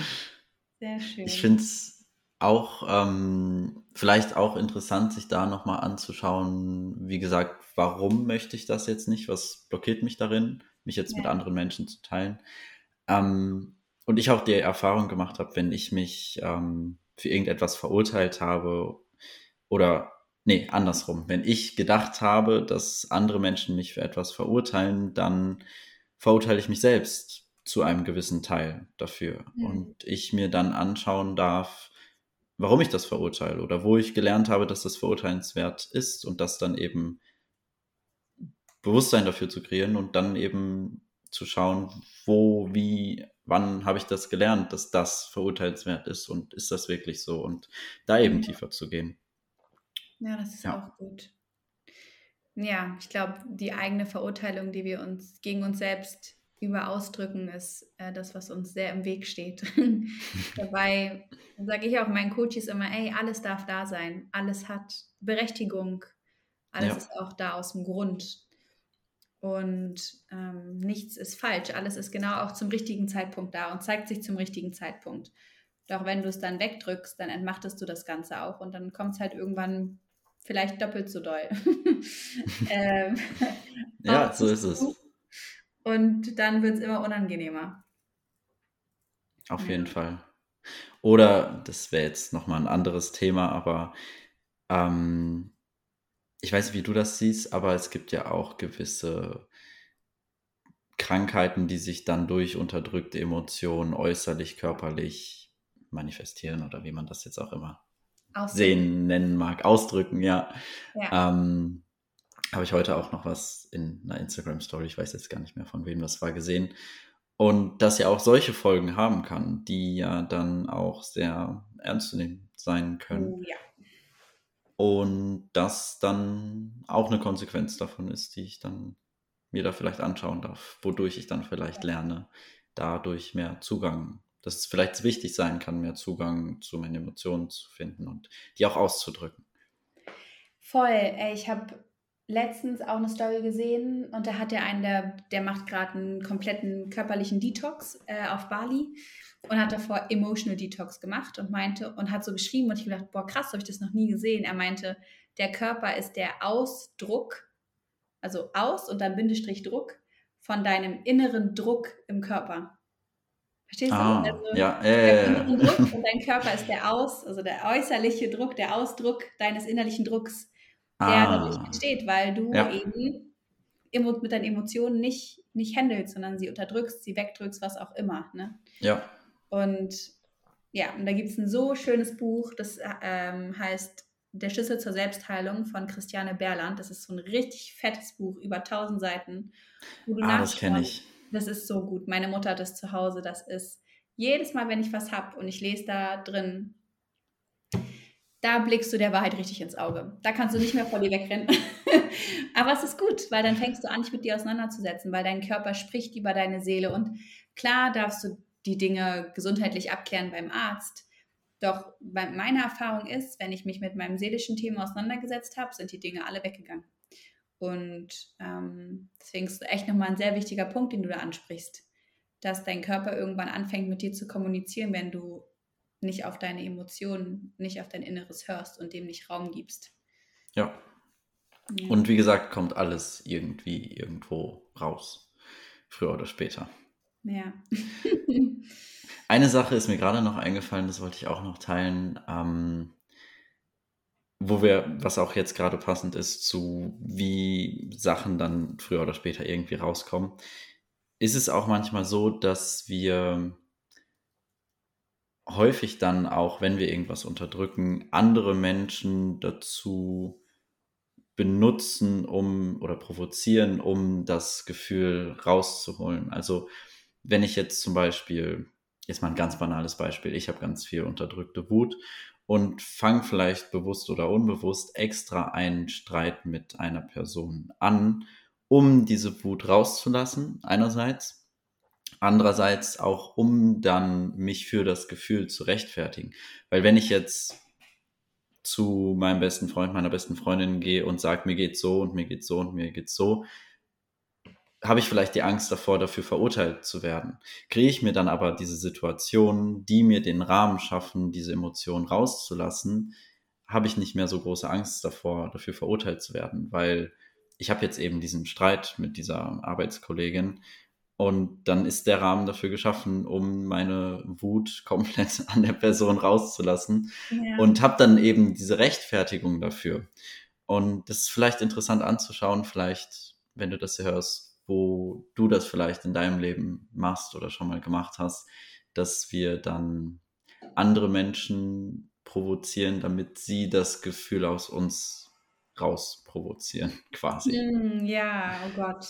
A: sehr schön.
B: Ich finde es auch ähm, vielleicht auch interessant, sich da nochmal anzuschauen, wie gesagt, warum möchte ich das jetzt nicht? Was blockiert mich darin? mich jetzt ja. mit anderen Menschen zu teilen. Ähm, und ich auch die Erfahrung gemacht habe, wenn ich mich ähm, für irgendetwas verurteilt habe oder nee, andersrum, wenn ich gedacht habe, dass andere Menschen mich für etwas verurteilen, dann verurteile ich mich selbst zu einem gewissen Teil dafür. Mhm. Und ich mir dann anschauen darf, warum ich das verurteile oder wo ich gelernt habe, dass das verurteilenswert ist und das dann eben Bewusstsein dafür zu kreieren und dann eben zu schauen, wo, wie, wann habe ich das gelernt, dass das verurteilenswert ist und ist das wirklich so und da eben mhm. tiefer zu gehen.
A: Ja, das ist ja. auch gut. Ja, ich glaube, die eigene Verurteilung, die wir uns gegen uns selbst über ausdrücken, ist äh, das, was uns sehr im Weg steht. Dabei sage ich auch meinen Coaches immer, ey, alles darf da sein, alles hat Berechtigung, alles ja. ist auch da aus dem Grund. Und ähm, nichts ist falsch, alles ist genau auch zum richtigen Zeitpunkt da und zeigt sich zum richtigen Zeitpunkt. Doch wenn du es dann wegdrückst, dann entmachtest du das Ganze auch und dann kommt es halt irgendwann vielleicht doppelt so doll. ähm,
B: ja, so ist es.
A: Und dann wird es immer unangenehmer.
B: Auf jeden Fall. Oder, das wäre jetzt nochmal ein anderes Thema, aber ähm, ich weiß nicht, wie du das siehst, aber es gibt ja auch gewisse Krankheiten, die sich dann durch unterdrückte Emotionen äußerlich, körperlich manifestieren oder wie man das jetzt auch immer sehen, nennen mag, ausdrücken, ja. ja. Ähm, habe ich heute auch noch was in einer Instagram-Story, ich weiß jetzt gar nicht mehr von wem das war, gesehen. Und dass ja auch solche Folgen haben kann, die ja dann auch sehr ernst zu nehmen sein können. Oh, ja. Und das dann auch eine Konsequenz davon ist, die ich dann mir da vielleicht anschauen darf, wodurch ich dann vielleicht lerne, dadurch mehr Zugang dass es vielleicht wichtig sein kann, mehr Zugang zu meinen Emotionen zu finden und die auch auszudrücken.
A: Voll. Ich habe letztens auch eine Story gesehen und da hat der einen, der, der macht gerade einen kompletten körperlichen Detox äh, auf Bali und hat davor Emotional Detox gemacht und meinte und hat so geschrieben und ich gedacht, boah, krass, habe ich das noch nie gesehen. Er meinte, der Körper ist der Ausdruck, also aus und dann Bindestrich Druck von deinem inneren Druck im Körper. Verstehst ah, du? Also ja, äh, der Druck und dein Körper ist der Aus, also der äußerliche Druck, der Ausdruck deines innerlichen Drucks, der ah, dadurch entsteht, weil du ja. eben mit deinen Emotionen nicht, nicht handelst, sondern sie unterdrückst, sie wegdrückst, was auch immer. Ne?
B: Ja.
A: Und ja, und da gibt es ein so schönes Buch, das ähm, heißt Der Schlüssel zur Selbstheilung von Christiane Berland. Das ist so ein richtig fettes Buch, über 1000 Seiten.
B: Wo du ah, das kenne ich
A: das ist so gut. Meine Mutter hat das zu Hause. Das ist jedes Mal, wenn ich was habe und ich lese da drin, da blickst du der Wahrheit richtig ins Auge. Da kannst du nicht mehr vor dir wegrennen. Aber es ist gut, weil dann fängst du an, dich mit dir auseinanderzusetzen, weil dein Körper spricht über deine Seele. Und klar darfst du die Dinge gesundheitlich abklären beim Arzt. Doch meine Erfahrung ist, wenn ich mich mit meinem seelischen Thema auseinandergesetzt habe, sind die Dinge alle weggegangen. Und ähm, deswegen ist es echt nochmal ein sehr wichtiger Punkt, den du da ansprichst, dass dein Körper irgendwann anfängt mit dir zu kommunizieren, wenn du nicht auf deine Emotionen, nicht auf dein Inneres hörst und dem nicht Raum gibst.
B: Ja. ja. Und wie gesagt, kommt alles irgendwie irgendwo raus. Früher oder später.
A: Ja.
B: Eine Sache ist mir gerade noch eingefallen, das wollte ich auch noch teilen. Ähm, wo wir, was auch jetzt gerade passend ist, zu wie Sachen dann früher oder später irgendwie rauskommen, ist es auch manchmal so, dass wir häufig dann auch, wenn wir irgendwas unterdrücken, andere Menschen dazu benutzen, um oder provozieren, um das Gefühl rauszuholen. Also wenn ich jetzt zum Beispiel, jetzt mal ein ganz banales Beispiel, ich habe ganz viel unterdrückte Wut und fang vielleicht bewusst oder unbewusst extra einen Streit mit einer Person an, um diese Wut rauszulassen, einerseits. Andererseits auch, um dann mich für das Gefühl zu rechtfertigen. Weil wenn ich jetzt zu meinem besten Freund, meiner besten Freundin gehe und sage, mir geht's so und mir geht's so und mir geht's so, habe ich vielleicht die Angst davor, dafür verurteilt zu werden. Kriege ich mir dann aber diese Situationen, die mir den Rahmen schaffen, diese Emotionen rauszulassen, habe ich nicht mehr so große Angst davor, dafür verurteilt zu werden, weil ich habe jetzt eben diesen Streit mit dieser Arbeitskollegin Und dann ist der Rahmen dafür geschaffen, um meine Wut komplett an der Person rauszulassen. Ja. Und habe dann eben diese Rechtfertigung dafür. Und das ist vielleicht interessant anzuschauen, vielleicht, wenn du das hörst, wo du das vielleicht in deinem Leben machst oder schon mal gemacht hast, dass wir dann andere Menschen provozieren, damit sie das Gefühl aus uns rausprovozieren, quasi.
A: Mm, ja, oh Gott.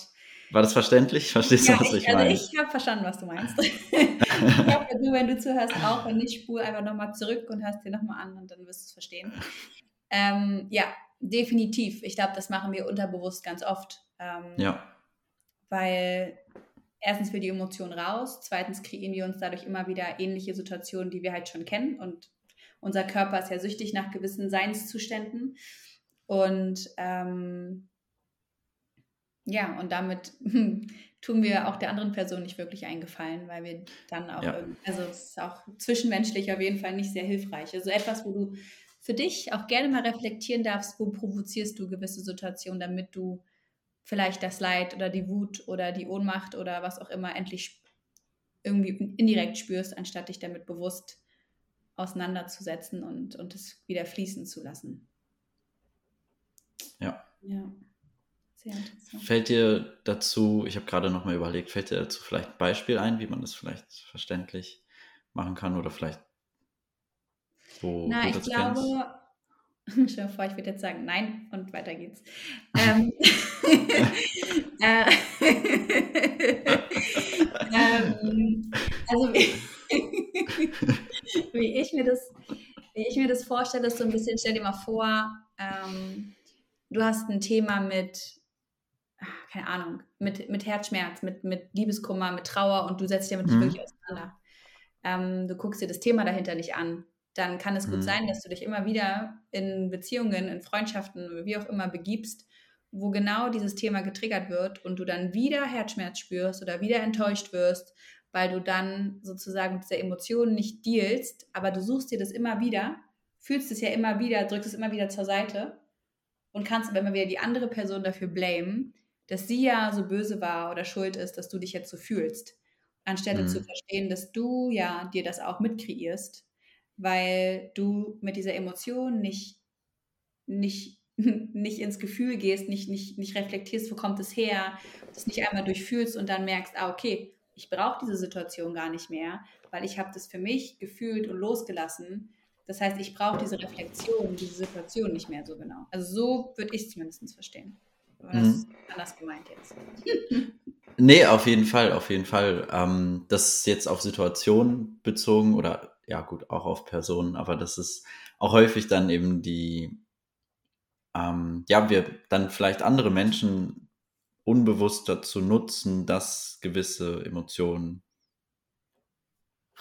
B: War das verständlich? Verstehst
A: ja,
B: du, was
A: ich,
B: ich also meine?
A: Ich habe verstanden, was du meinst. ich hoffe, du, wenn du zuhörst, auch, wenn nicht, spur einfach nochmal zurück und hörst dir nochmal an und dann wirst du es verstehen. Ähm, ja, definitiv. Ich glaube, das machen wir unterbewusst ganz oft. Ähm,
B: ja.
A: Weil erstens will die Emotion raus, zweitens kreieren wir uns dadurch immer wieder ähnliche Situationen, die wir halt schon kennen und unser Körper ist ja süchtig nach gewissen Seinszuständen. Und ähm, ja, und damit tun wir auch der anderen Person nicht wirklich einen Gefallen, weil wir dann auch, ja. also es ist auch zwischenmenschlich auf jeden Fall nicht sehr hilfreich. Also etwas, wo du für dich auch gerne mal reflektieren darfst, wo provozierst du gewisse Situationen, damit du vielleicht das Leid oder die Wut oder die Ohnmacht oder was auch immer endlich irgendwie indirekt spürst, anstatt dich damit bewusst auseinanderzusetzen und, und es wieder fließen zu lassen.
B: Ja.
A: Ja.
B: Sehr interessant. Fällt dir dazu, ich habe gerade noch mal überlegt, fällt dir dazu vielleicht ein Beispiel ein, wie man das vielleicht verständlich machen kann oder vielleicht
A: wo Na, du das ich glaube, kennst? dir vor, ich würde jetzt sagen nein und weiter geht's. ähm, äh, ähm, also wie, wie, ich mir das, wie ich mir das vorstelle, ist so ein bisschen, stell dir mal vor, ähm, du hast ein Thema mit keine Ahnung, mit, mit Herzschmerz, mit, mit Liebeskummer, mit Trauer und du setzt dich damit nicht mhm. wirklich auseinander. Ähm, du guckst dir das Thema dahinter nicht an. Dann kann es gut mhm. sein, dass du dich immer wieder in Beziehungen, in Freundschaften, wie auch immer begibst, wo genau dieses Thema getriggert wird und du dann wieder Herzschmerz spürst oder wieder enttäuscht wirst, weil du dann sozusagen mit dieser Emotion nicht dealst, aber du suchst dir das immer wieder, fühlst es ja immer wieder, drückst es immer wieder zur Seite und kannst aber immer wieder die andere Person dafür blamen, dass sie ja so böse war oder schuld ist, dass du dich jetzt so fühlst. Anstelle mhm. zu verstehen, dass du ja dir das auch mitkreierst, weil du mit dieser Emotion nicht, nicht, nicht ins Gefühl gehst, nicht, nicht, nicht reflektierst, wo kommt es her, das nicht einmal durchfühlst und dann merkst, ah, okay, ich brauche diese Situation gar nicht mehr, weil ich habe das für mich gefühlt und losgelassen. Das heißt, ich brauche diese Reflexion, diese Situation nicht mehr so genau. Also so würde ich es zumindest verstehen. War das mhm. anders gemeint jetzt?
B: nee, auf jeden Fall, auf jeden Fall. Ähm, das ist jetzt auf Situationen bezogen oder ja gut, auch auf Personen, aber das ist auch häufig dann eben die, ähm, ja, wir dann vielleicht andere Menschen unbewusst dazu nutzen, dass gewisse Emotionen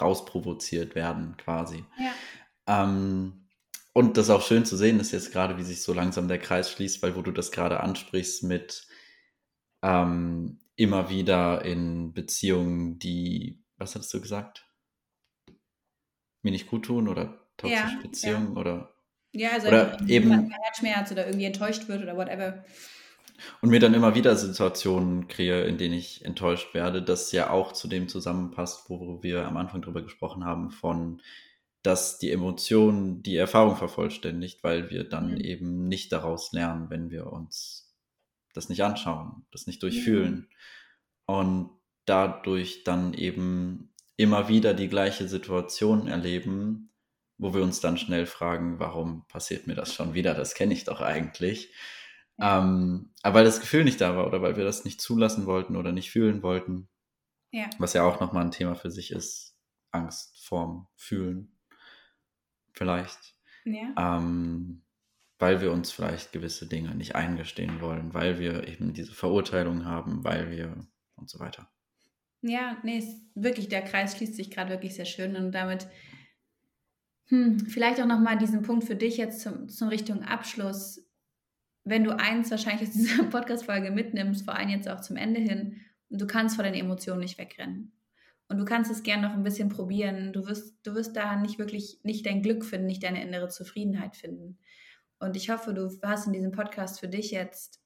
B: rausprovoziert werden, quasi.
A: Ja.
B: Ähm, und das ist auch schön zu sehen ist jetzt gerade, wie sich so langsam der Kreis schließt, weil wo du das gerade ansprichst mit ähm, immer wieder in Beziehungen, die, was hattest du gesagt? Mir nicht gut tun oder toxische ja, Beziehungen ja. oder
A: ja, also
B: oder eben
A: Herzschmerz oder irgendwie enttäuscht wird oder whatever.
B: Und mir dann immer wieder Situationen kreiere, in denen ich enttäuscht werde, das ja auch zu dem zusammenpasst, wo wir am Anfang drüber gesprochen haben, von dass die Emotion die Erfahrung vervollständigt, weil wir dann mhm. eben nicht daraus lernen, wenn wir uns das nicht anschauen, das nicht durchfühlen. Mhm. Und dadurch dann eben immer wieder die gleiche Situation erleben, wo wir uns dann schnell fragen, warum passiert mir das schon wieder? Das kenne ich doch eigentlich. Ja. Ähm, aber weil das Gefühl nicht da war oder weil wir das nicht zulassen wollten oder nicht fühlen wollten.
A: Ja.
B: Was ja auch nochmal ein Thema für sich ist, Angst vorm Fühlen vielleicht.
A: Ja.
B: Ähm, weil wir uns vielleicht gewisse Dinge nicht eingestehen wollen, weil wir eben diese Verurteilung haben, weil wir und so weiter.
A: Ja, nee, wirklich, der Kreis schließt sich gerade wirklich sehr schön und damit hm, vielleicht auch nochmal diesen Punkt für dich jetzt zum, zum Richtung Abschluss. Wenn du eins wahrscheinlich aus dieser Podcast-Folge mitnimmst, vor allem jetzt auch zum Ende hin, und du kannst vor deinen Emotionen nicht wegrennen. Und du kannst es gerne noch ein bisschen probieren. Du wirst, du wirst da nicht wirklich, nicht dein Glück finden, nicht deine innere Zufriedenheit finden. Und ich hoffe, du hast in diesem Podcast für dich jetzt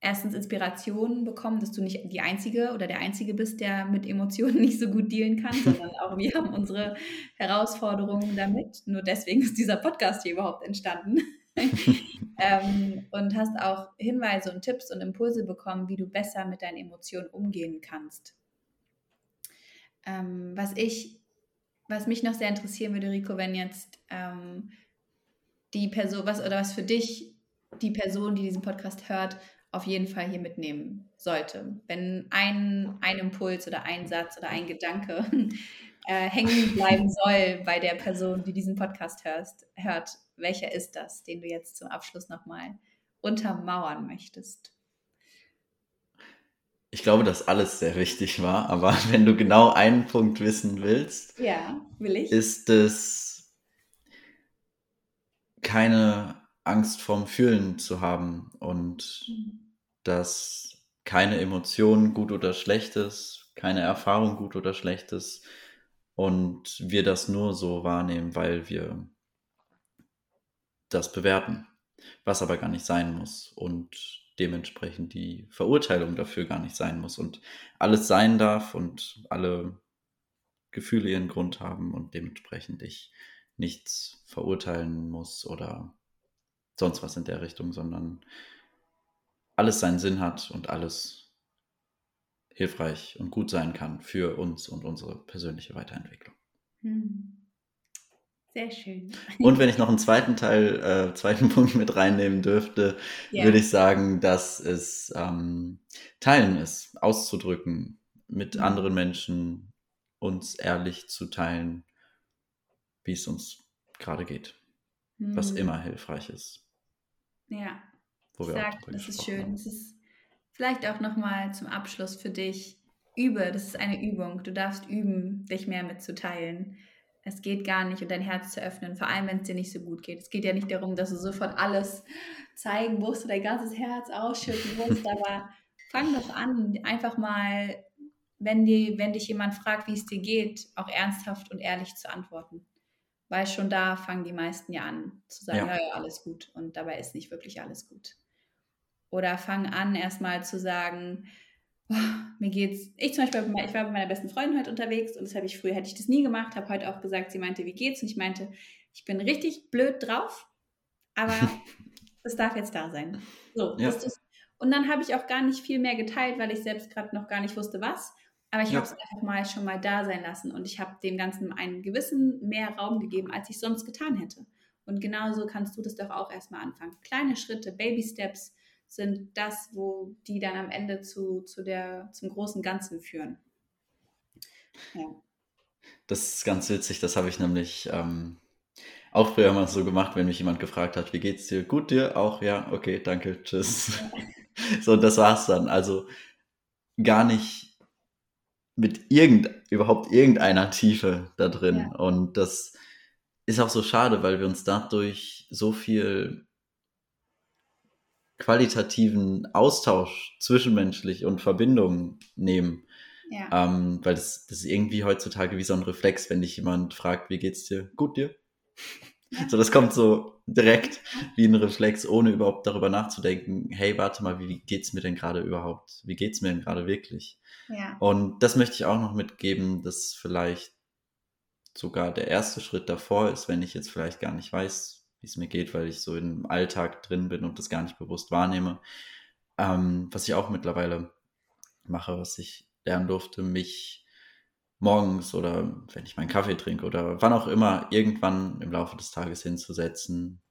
A: erstens Inspirationen bekommen, dass du nicht die Einzige oder der Einzige bist, der mit Emotionen nicht so gut dealen kann, sondern auch wir haben unsere Herausforderungen damit. Nur deswegen ist dieser Podcast hier überhaupt entstanden. ähm, und hast auch Hinweise und Tipps und Impulse bekommen, wie du besser mit deinen Emotionen umgehen kannst. Ähm, was ich, was mich noch sehr interessieren würde, Rico, wenn jetzt ähm, die Person, was oder was für dich die Person, die diesen Podcast hört, auf jeden Fall hier mitnehmen sollte. Wenn ein, ein Impuls oder ein Satz oder ein Gedanke äh, hängen bleiben soll bei der Person, die diesen Podcast hörst, hört, welcher ist das, den du jetzt zum Abschluss nochmal untermauern möchtest?
B: Ich glaube, dass alles sehr wichtig war, aber wenn du genau einen Punkt wissen willst,
A: ja, will ich.
B: ist es keine Angst vorm Fühlen zu haben und mhm. dass keine Emotion gut oder schlecht ist, keine Erfahrung gut oder schlecht ist und wir das nur so wahrnehmen, weil wir das bewerten, was aber gar nicht sein muss und dementsprechend die Verurteilung dafür gar nicht sein muss und alles sein darf und alle Gefühle ihren Grund haben und dementsprechend ich nichts verurteilen muss oder sonst was in der Richtung, sondern alles seinen Sinn hat und alles hilfreich und gut sein kann für uns und unsere persönliche Weiterentwicklung. Hm.
A: Sehr schön.
B: Und wenn ich noch einen zweiten Teil, äh, zweiten Punkt mit reinnehmen dürfte, yeah. würde ich sagen, dass es ähm, Teilen ist, auszudrücken, mit mhm. anderen Menschen uns ehrlich zu teilen, wie es uns gerade geht, mhm. was immer hilfreich ist.
A: Ja, Wo wir sag, das ist schön. Es ist vielleicht auch nochmal zum Abschluss für dich, übe, das ist eine Übung. Du darfst üben, dich mehr mitzuteilen es geht gar nicht, und dein Herz zu öffnen, vor allem wenn es dir nicht so gut geht. Es geht ja nicht darum, dass du sofort alles zeigen musst oder dein ganzes Herz ausschütten musst, aber fang doch an, einfach mal, wenn, die, wenn dich jemand fragt, wie es dir geht, auch ernsthaft und ehrlich zu antworten. Weil schon da fangen die meisten ja an zu sagen, ja. ja, alles gut. Und dabei ist nicht wirklich alles gut. Oder fang an, erstmal zu sagen, mir geht's. Ich zum Beispiel, ich war mit meiner besten Freundin heute unterwegs und das habe ich früher, hätte ich das nie gemacht, habe heute auch gesagt, sie meinte, wie geht's? Und ich meinte, ich bin richtig blöd drauf, aber das darf jetzt da sein. So, ja. das, und dann habe ich auch gar nicht viel mehr geteilt, weil ich selbst gerade noch gar nicht wusste, was. Aber ich ja. habe es einfach mal schon mal da sein lassen und ich habe dem Ganzen einen gewissen mehr Raum gegeben, als ich sonst getan hätte. Und genauso kannst du das doch auch erstmal anfangen. Kleine Schritte, Baby Steps, sind das, wo die dann am Ende zu, zu der, zum großen Ganzen führen.
B: Ja. Das ist ganz witzig, das habe ich nämlich ähm, auch früher mal so gemacht, wenn mich jemand gefragt hat, wie geht's dir? Gut dir? Auch, ja, okay, danke, tschüss. Ja. so, das war's dann. Also gar nicht mit irgend, überhaupt irgendeiner Tiefe da drin. Ja. Und das ist auch so schade, weil wir uns dadurch so viel qualitativen Austausch zwischenmenschlich und Verbindungen nehmen. Ja. Ähm, weil das, das ist irgendwie heutzutage wie so ein Reflex, wenn dich jemand fragt, wie geht's dir? Gut dir? So, das kommt so direkt wie ein Reflex, ohne überhaupt darüber nachzudenken, hey, warte mal, wie geht's mir denn gerade überhaupt? Wie geht's mir denn gerade wirklich? Ja. Und das möchte ich auch noch mitgeben, dass vielleicht sogar der erste Schritt davor ist, wenn ich jetzt vielleicht gar nicht weiß, wie es mir geht, weil ich so im Alltag drin bin und das gar nicht bewusst wahrnehme. Ähm, was ich auch mittlerweile mache, was ich lernen durfte, mich morgens oder wenn ich meinen Kaffee trinke oder wann auch immer irgendwann im Laufe des Tages hinzusetzen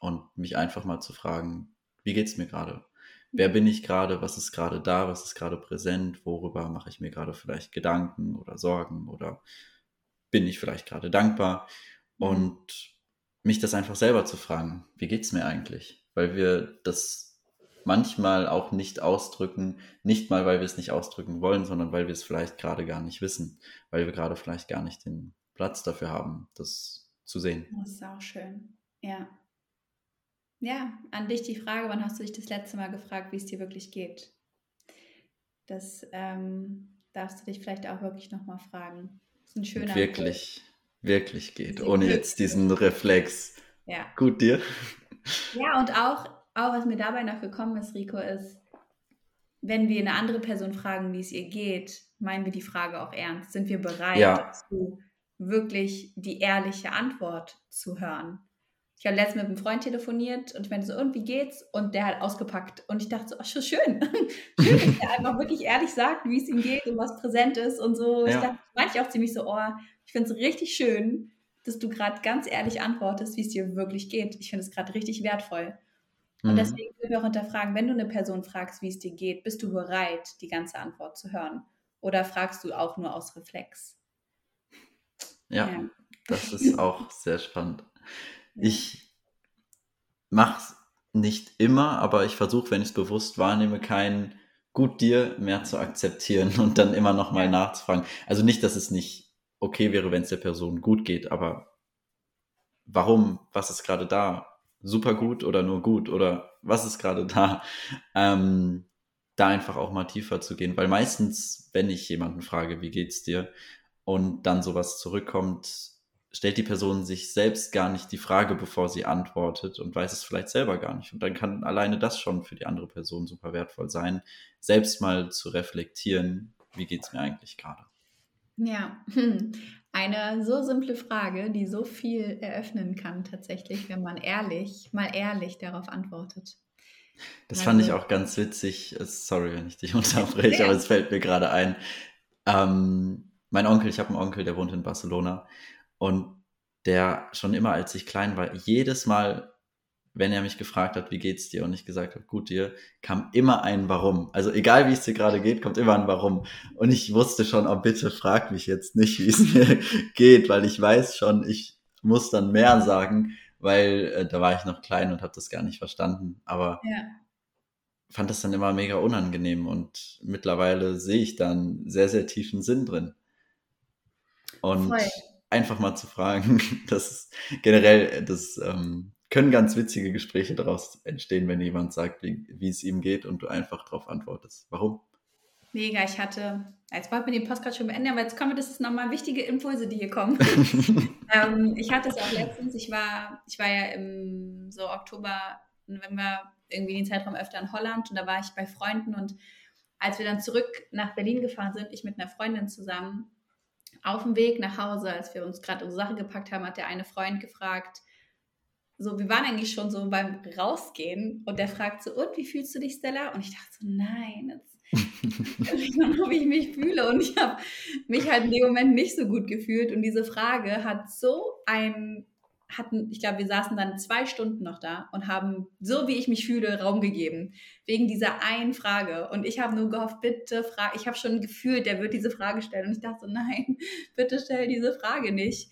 B: und mich einfach mal zu fragen, wie geht es mir gerade? Wer bin ich gerade? Was ist gerade da? Was ist gerade präsent? Worüber mache ich mir gerade vielleicht Gedanken oder Sorgen oder bin ich vielleicht gerade dankbar? Mhm. Und mich das einfach selber zu fragen, wie geht's mir eigentlich? Weil wir das manchmal auch nicht ausdrücken, nicht mal, weil wir es nicht ausdrücken wollen, sondern weil wir es vielleicht gerade gar nicht wissen, weil wir gerade vielleicht gar nicht den Platz dafür haben, das zu sehen.
A: Das ist auch schön. Ja. Ja, an dich die Frage, wann hast du dich das letzte Mal gefragt, wie es dir wirklich geht? Das ähm, darfst du dich vielleicht auch wirklich nochmal fragen. Das ist ein schöner
B: Wirklich. Impuls wirklich geht, ohne jetzt diesen Reflex. Ja. Gut dir.
A: Ja, und auch, auch was mir dabei noch gekommen ist, Rico, ist, wenn wir eine andere Person fragen, wie es ihr geht, meinen wir die Frage auch ernst. Sind wir bereit
B: Ja.
A: dazu, wirklich die ehrliche Antwort zu hören? Ich habe letztens mit einem Freund telefoniert und ich meinte so, und wie geht's? Und der hat ausgepackt. Und ich dachte so, ach, schön, schön, dass er einfach wirklich ehrlich sagt, wie es ihm geht und was präsent ist und so. Ich
B: Ja.
A: dachte, meinte ich auch ziemlich so, oh, ich finde es richtig schön, dass du gerade ganz ehrlich antwortest, wie es dir wirklich geht. Ich finde es gerade richtig wertvoll. Und
B: Mhm.
A: deswegen würden wir auch hinterfragen, wenn du eine Person fragst, wie es dir geht, bist du bereit, die ganze Antwort zu hören? Oder fragst du auch nur aus Reflex?
B: Ja,
A: Ja.
B: das ist auch sehr spannend. Ich mache es nicht immer, aber ich versuche, wenn ich es bewusst wahrnehme, kein gut dir mehr zu akzeptieren und dann immer noch mal
A: Ja.
B: nachzufragen. Also nicht, dass es nicht okay wäre, wenn es der Person gut geht, aber warum? Was ist gerade da? Super gut oder nur gut oder was ist gerade da? Ähm, da einfach auch mal tiefer zu gehen, weil meistens, wenn ich jemanden frage, wie geht's dir, und dann sowas zurückkommt, stellt die Person sich selbst gar nicht die Frage, bevor sie antwortet und weiß es vielleicht selber gar nicht. Und dann kann alleine das schon für die andere Person super wertvoll sein, selbst mal zu reflektieren, wie geht's mir eigentlich gerade.
A: Ja, eine so simple Frage, die so viel eröffnen kann tatsächlich, wenn man ehrlich, mal ehrlich darauf antwortet.
B: Das fand ich
A: Also,
B: auch ganz witzig. Sorry, wenn ich dich unterbreche, aber es fällt mir gerade ein. Ähm, mein Onkel, ich habe einen Onkel, der wohnt in Barcelona und der schon immer, als ich klein war, jedes Mal, wenn er mich gefragt hat, wie geht's dir und ich gesagt habe, gut dir, kam immer ein Warum. Also egal wie es dir gerade geht, kommt immer ein Warum. Und ich wusste schon, oh bitte frag mich jetzt nicht, wie es mir geht, weil ich weiß schon, ich muss dann mehr sagen, weil äh, da war ich noch klein und habe das gar nicht verstanden. Aber
A: Ja,
B: fand das dann immer mega unangenehm und mittlerweile sehe ich dann sehr, sehr tiefen Sinn drin. Und
A: voll.
B: einfach mal zu fragen, das ist generell, das ähm, können ganz witzige Gespräche daraus entstehen, wenn jemand sagt, wie, wie es ihm geht und du einfach darauf antwortest. Warum?
A: Mega, ich hatte, jetzt wollten wir den Podcast schon beenden, aber jetzt kommen, das ist nochmal wichtige Impulse, die hier kommen. ähm, ich hatte es auch letztens, ich war, ich war ja im so Oktober, November irgendwie den Zeitraum öfter in Holland und da war ich bei Freunden und als wir dann zurück nach Berlin gefahren sind, ich mit einer Freundin zusammen, auf dem Weg nach Hause, als wir uns gerade unsere Sache gepackt haben, hat der eine Freund gefragt, so, wir waren eigentlich schon so beim Rausgehen und der fragt so, und wie fühlst du dich, Stella? Und ich dachte so, nein, jetzt wie ich mich fühle. Und ich habe mich halt in dem Moment nicht so gut gefühlt. Und diese Frage hat so ein, hatten, ich glaube, wir saßen dann zwei Stunden noch da und haben so, wie ich mich fühle, Raum gegeben. Wegen dieser einen Frage. Und ich habe nur gehofft, bitte frag, ich habe schon gefühlt, der wird diese Frage stellen. Und ich dachte so, nein, bitte stell diese Frage nicht.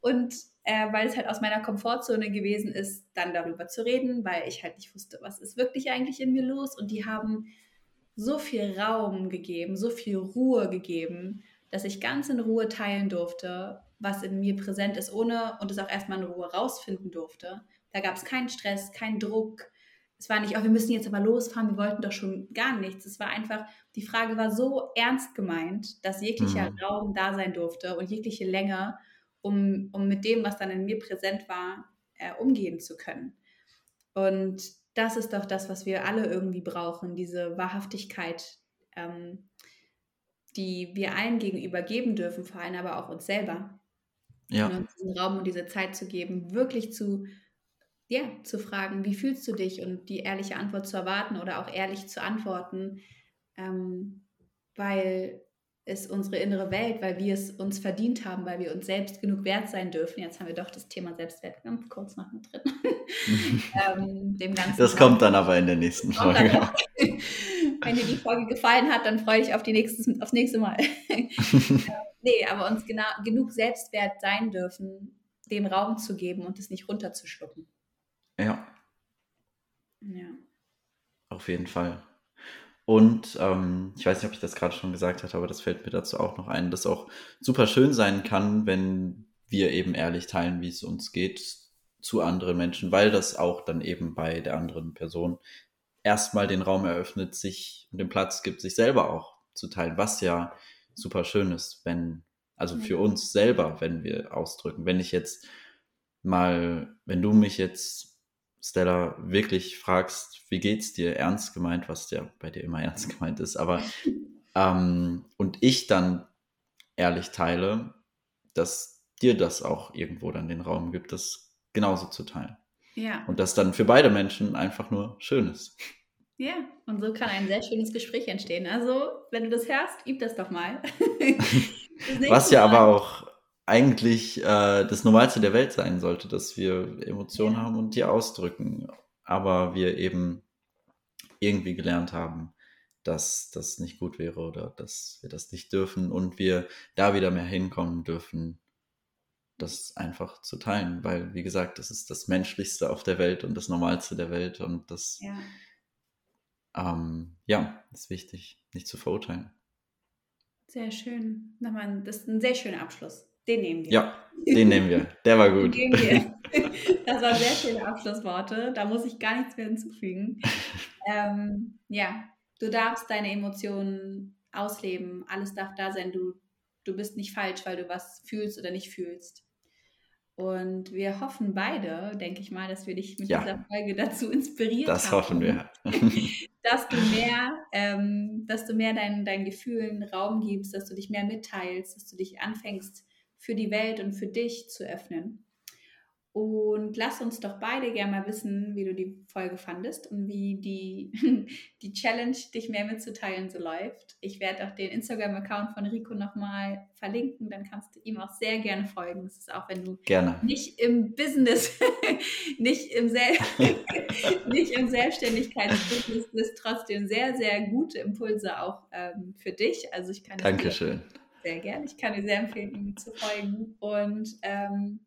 A: Und äh, weil es halt aus meiner Komfortzone gewesen ist, dann darüber zu reden, weil ich halt nicht wusste, was ist wirklich eigentlich in mir los. Und die haben so viel Raum gegeben, so viel Ruhe gegeben, dass ich ganz in Ruhe teilen durfte, was in mir präsent ist, ohne und es auch erstmal in Ruhe rausfinden durfte. Da gab es keinen Stress, keinen Druck. Es war nicht, oh, wir müssen jetzt aber losfahren, wir wollten doch schon gar nichts. Es war einfach, die Frage war so ernst gemeint, dass jeglicher
B: Mhm.
A: Raum da sein durfte und jegliche Länge, um, um mit dem, was dann in mir präsent war, äh, umgehen zu können. Und das ist doch das, was wir alle irgendwie brauchen, diese Wahrhaftigkeit, ähm, die wir allen gegenüber geben dürfen, vor allem aber auch uns selber. Und
B: Ja,
A: uns diesen Raum und diese Zeit zu geben, wirklich zu, ja, zu fragen, wie fühlst du dich und die ehrliche Antwort zu erwarten oder auch ehrlich zu antworten, ähm, weil es unsere innere Welt, weil wir es uns verdient haben, weil wir uns selbst genug wert sein dürfen. Jetzt haben wir doch das Thema Selbstwert ganz kurz noch mit drin. ähm, dem ganzen
B: das kommt dann aber in der nächsten Folge.
A: Wenn dir die Folge gefallen hat, dann freue ich auf die nächstes, aufs nächste Mal. nee, aber uns genau, genug Selbstwert sein dürfen, dem Raum zu geben und es nicht runterzuschlucken.
B: Ja,
A: Ja.
B: auf jeden Fall. Und ähm, ich weiß nicht, ob ich das gerade schon gesagt hatte, aber das fällt mir dazu auch noch ein, dass auch super schön sein kann, wenn wir eben ehrlich teilen, wie es uns geht zu anderen Menschen, weil das auch dann eben bei der anderen Person erstmal den Raum eröffnet, sich und den Platz gibt, sich selber auch zu teilen, was ja super schön ist, wenn, also für uns selber, wenn wir ausdrücken. Wenn ich jetzt mal, wenn du mich jetzt Stella wirklich fragst, wie geht's dir, ernst gemeint, was ja bei dir immer ernst gemeint ist, aber ähm, und ich dann ehrlich teile, dass dir das auch irgendwo dann den Raum gibt, das genauso zu teilen.
A: Ja.
B: Und das dann für beide Menschen einfach nur schön ist.
A: Ja, und so kann ein sehr schönes Gespräch entstehen. Also, wenn du das hörst, üb das doch mal.
B: Das Was ja Mal. aber auch eigentlich äh, das Normalste der Welt sein sollte, dass wir Emotionen haben und die ausdrücken. Aber wir eben irgendwie gelernt haben, dass das nicht gut wäre oder dass wir das nicht dürfen und wir da wieder mehr hinkommen dürfen, das einfach zu teilen, weil, wie gesagt, das ist das Menschlichste auf der Welt und das Normalste der Welt und das, ja, ähm, ja ist wichtig, nicht zu verurteilen.
A: Sehr schön. Nochmal, das ist ein sehr schöner Abschluss. Den nehmen wir.
B: Ja, den nehmen wir. Der war gut. Den nehmen wir.
A: Das waren sehr schöne Abschlussworte. Da muss ich gar nichts mehr hinzufügen. Ähm, ja, du darfst deine Emotionen ausleben. Alles darf da sein. Du, du bist nicht falsch, weil du was fühlst oder nicht fühlst. Und wir hoffen beide, denke ich mal, dass wir dich mit ja, dieser Folge dazu inspiriert
B: das haben. Das
A: hoffen wir. dass du mehr, ähm, dass du mehr deinen, deinen Gefühlen Raum gibst, dass du dich mehr mitteilst, dass du dich anfängst, für die Welt und für dich zu öffnen. Und lass uns doch beide gerne mal wissen, wie du die Folge fandest und wie die, die Challenge, dich mehr mitzuteilen, so läuft. Ich werde auch den Instagram-Account von Rico nochmal verlinken, dann kannst du ihm auch sehr gerne folgen. Das ist auch, wenn du
B: gerne.
A: nicht im Business, nicht im, Sel nicht im Selbstständigkeitsbusiness bist, trotzdem sehr, sehr gute Impulse auch ähm, für dich. Also ich kann
B: Dankeschön.
A: Sehr gerne. Ich kann dir sehr empfehlen, ihm zu folgen. Und ähm,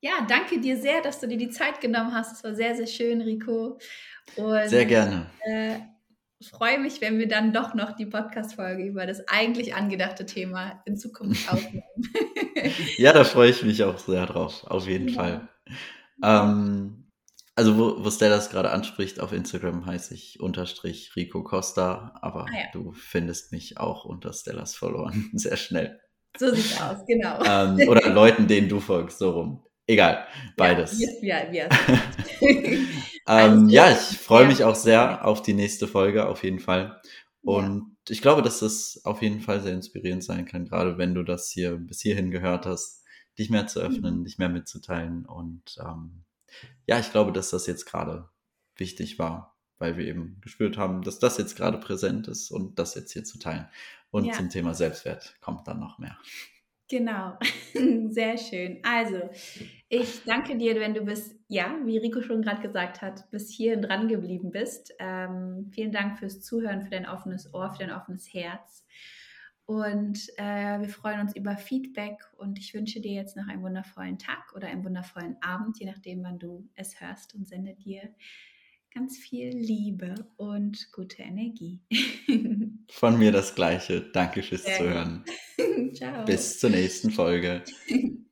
A: ja, danke dir sehr, dass du dir die Zeit genommen hast. Es war sehr, sehr schön, Rico.
B: Und, sehr gerne.
A: Äh, freue mich, wenn wir dann doch noch die Podcast-Folge über das eigentlich angedachte Thema in Zukunft aufnehmen.
B: ja, da freue ich mich auch sehr drauf, auf jeden ja. Fall. Ähm, also, wo, wo Stella das gerade anspricht, auf Instagram heiße ich unterstrich Rico Costa, aber ah, ja. du findest mich auch unter Stellas verloren, sehr schnell.
A: So sieht's aus, genau.
B: Ähm, oder Leuten, denen du folgst, so rum. Egal, beides.
A: Ja, ja,
B: ähm, also, ja ich freue mich auch sehr auf die nächste Folge, auf jeden Fall. Und ja. ich glaube, dass das auf jeden Fall sehr inspirierend sein kann, gerade wenn du das hier bis hierhin gehört hast, dich mehr zu öffnen, mhm. dich mehr mitzuteilen. Und ähm, ja, ich glaube, dass das jetzt gerade wichtig war, weil wir eben gespürt haben, dass das jetzt gerade präsent ist und das jetzt hier zu teilen. Und ja. zum Thema Selbstwert kommt dann noch mehr.
A: Genau, sehr schön. Also, ich danke dir, wenn du bis, ja, wie Rico schon gerade gesagt hat, bis hierhin dran geblieben bist. Ähm, vielen Dank fürs Zuhören, für dein offenes Ohr, für dein offenes Herz. Und äh, wir freuen uns über Feedback und ich wünsche dir jetzt noch einen wundervollen Tag oder einen wundervollen Abend, je nachdem, wann du es hörst und sende dir ganz viel Liebe und gute Energie.
B: Von mir das Gleiche. Danke fürs Sehr Zuhören. Ciao. Bis zur nächsten Folge.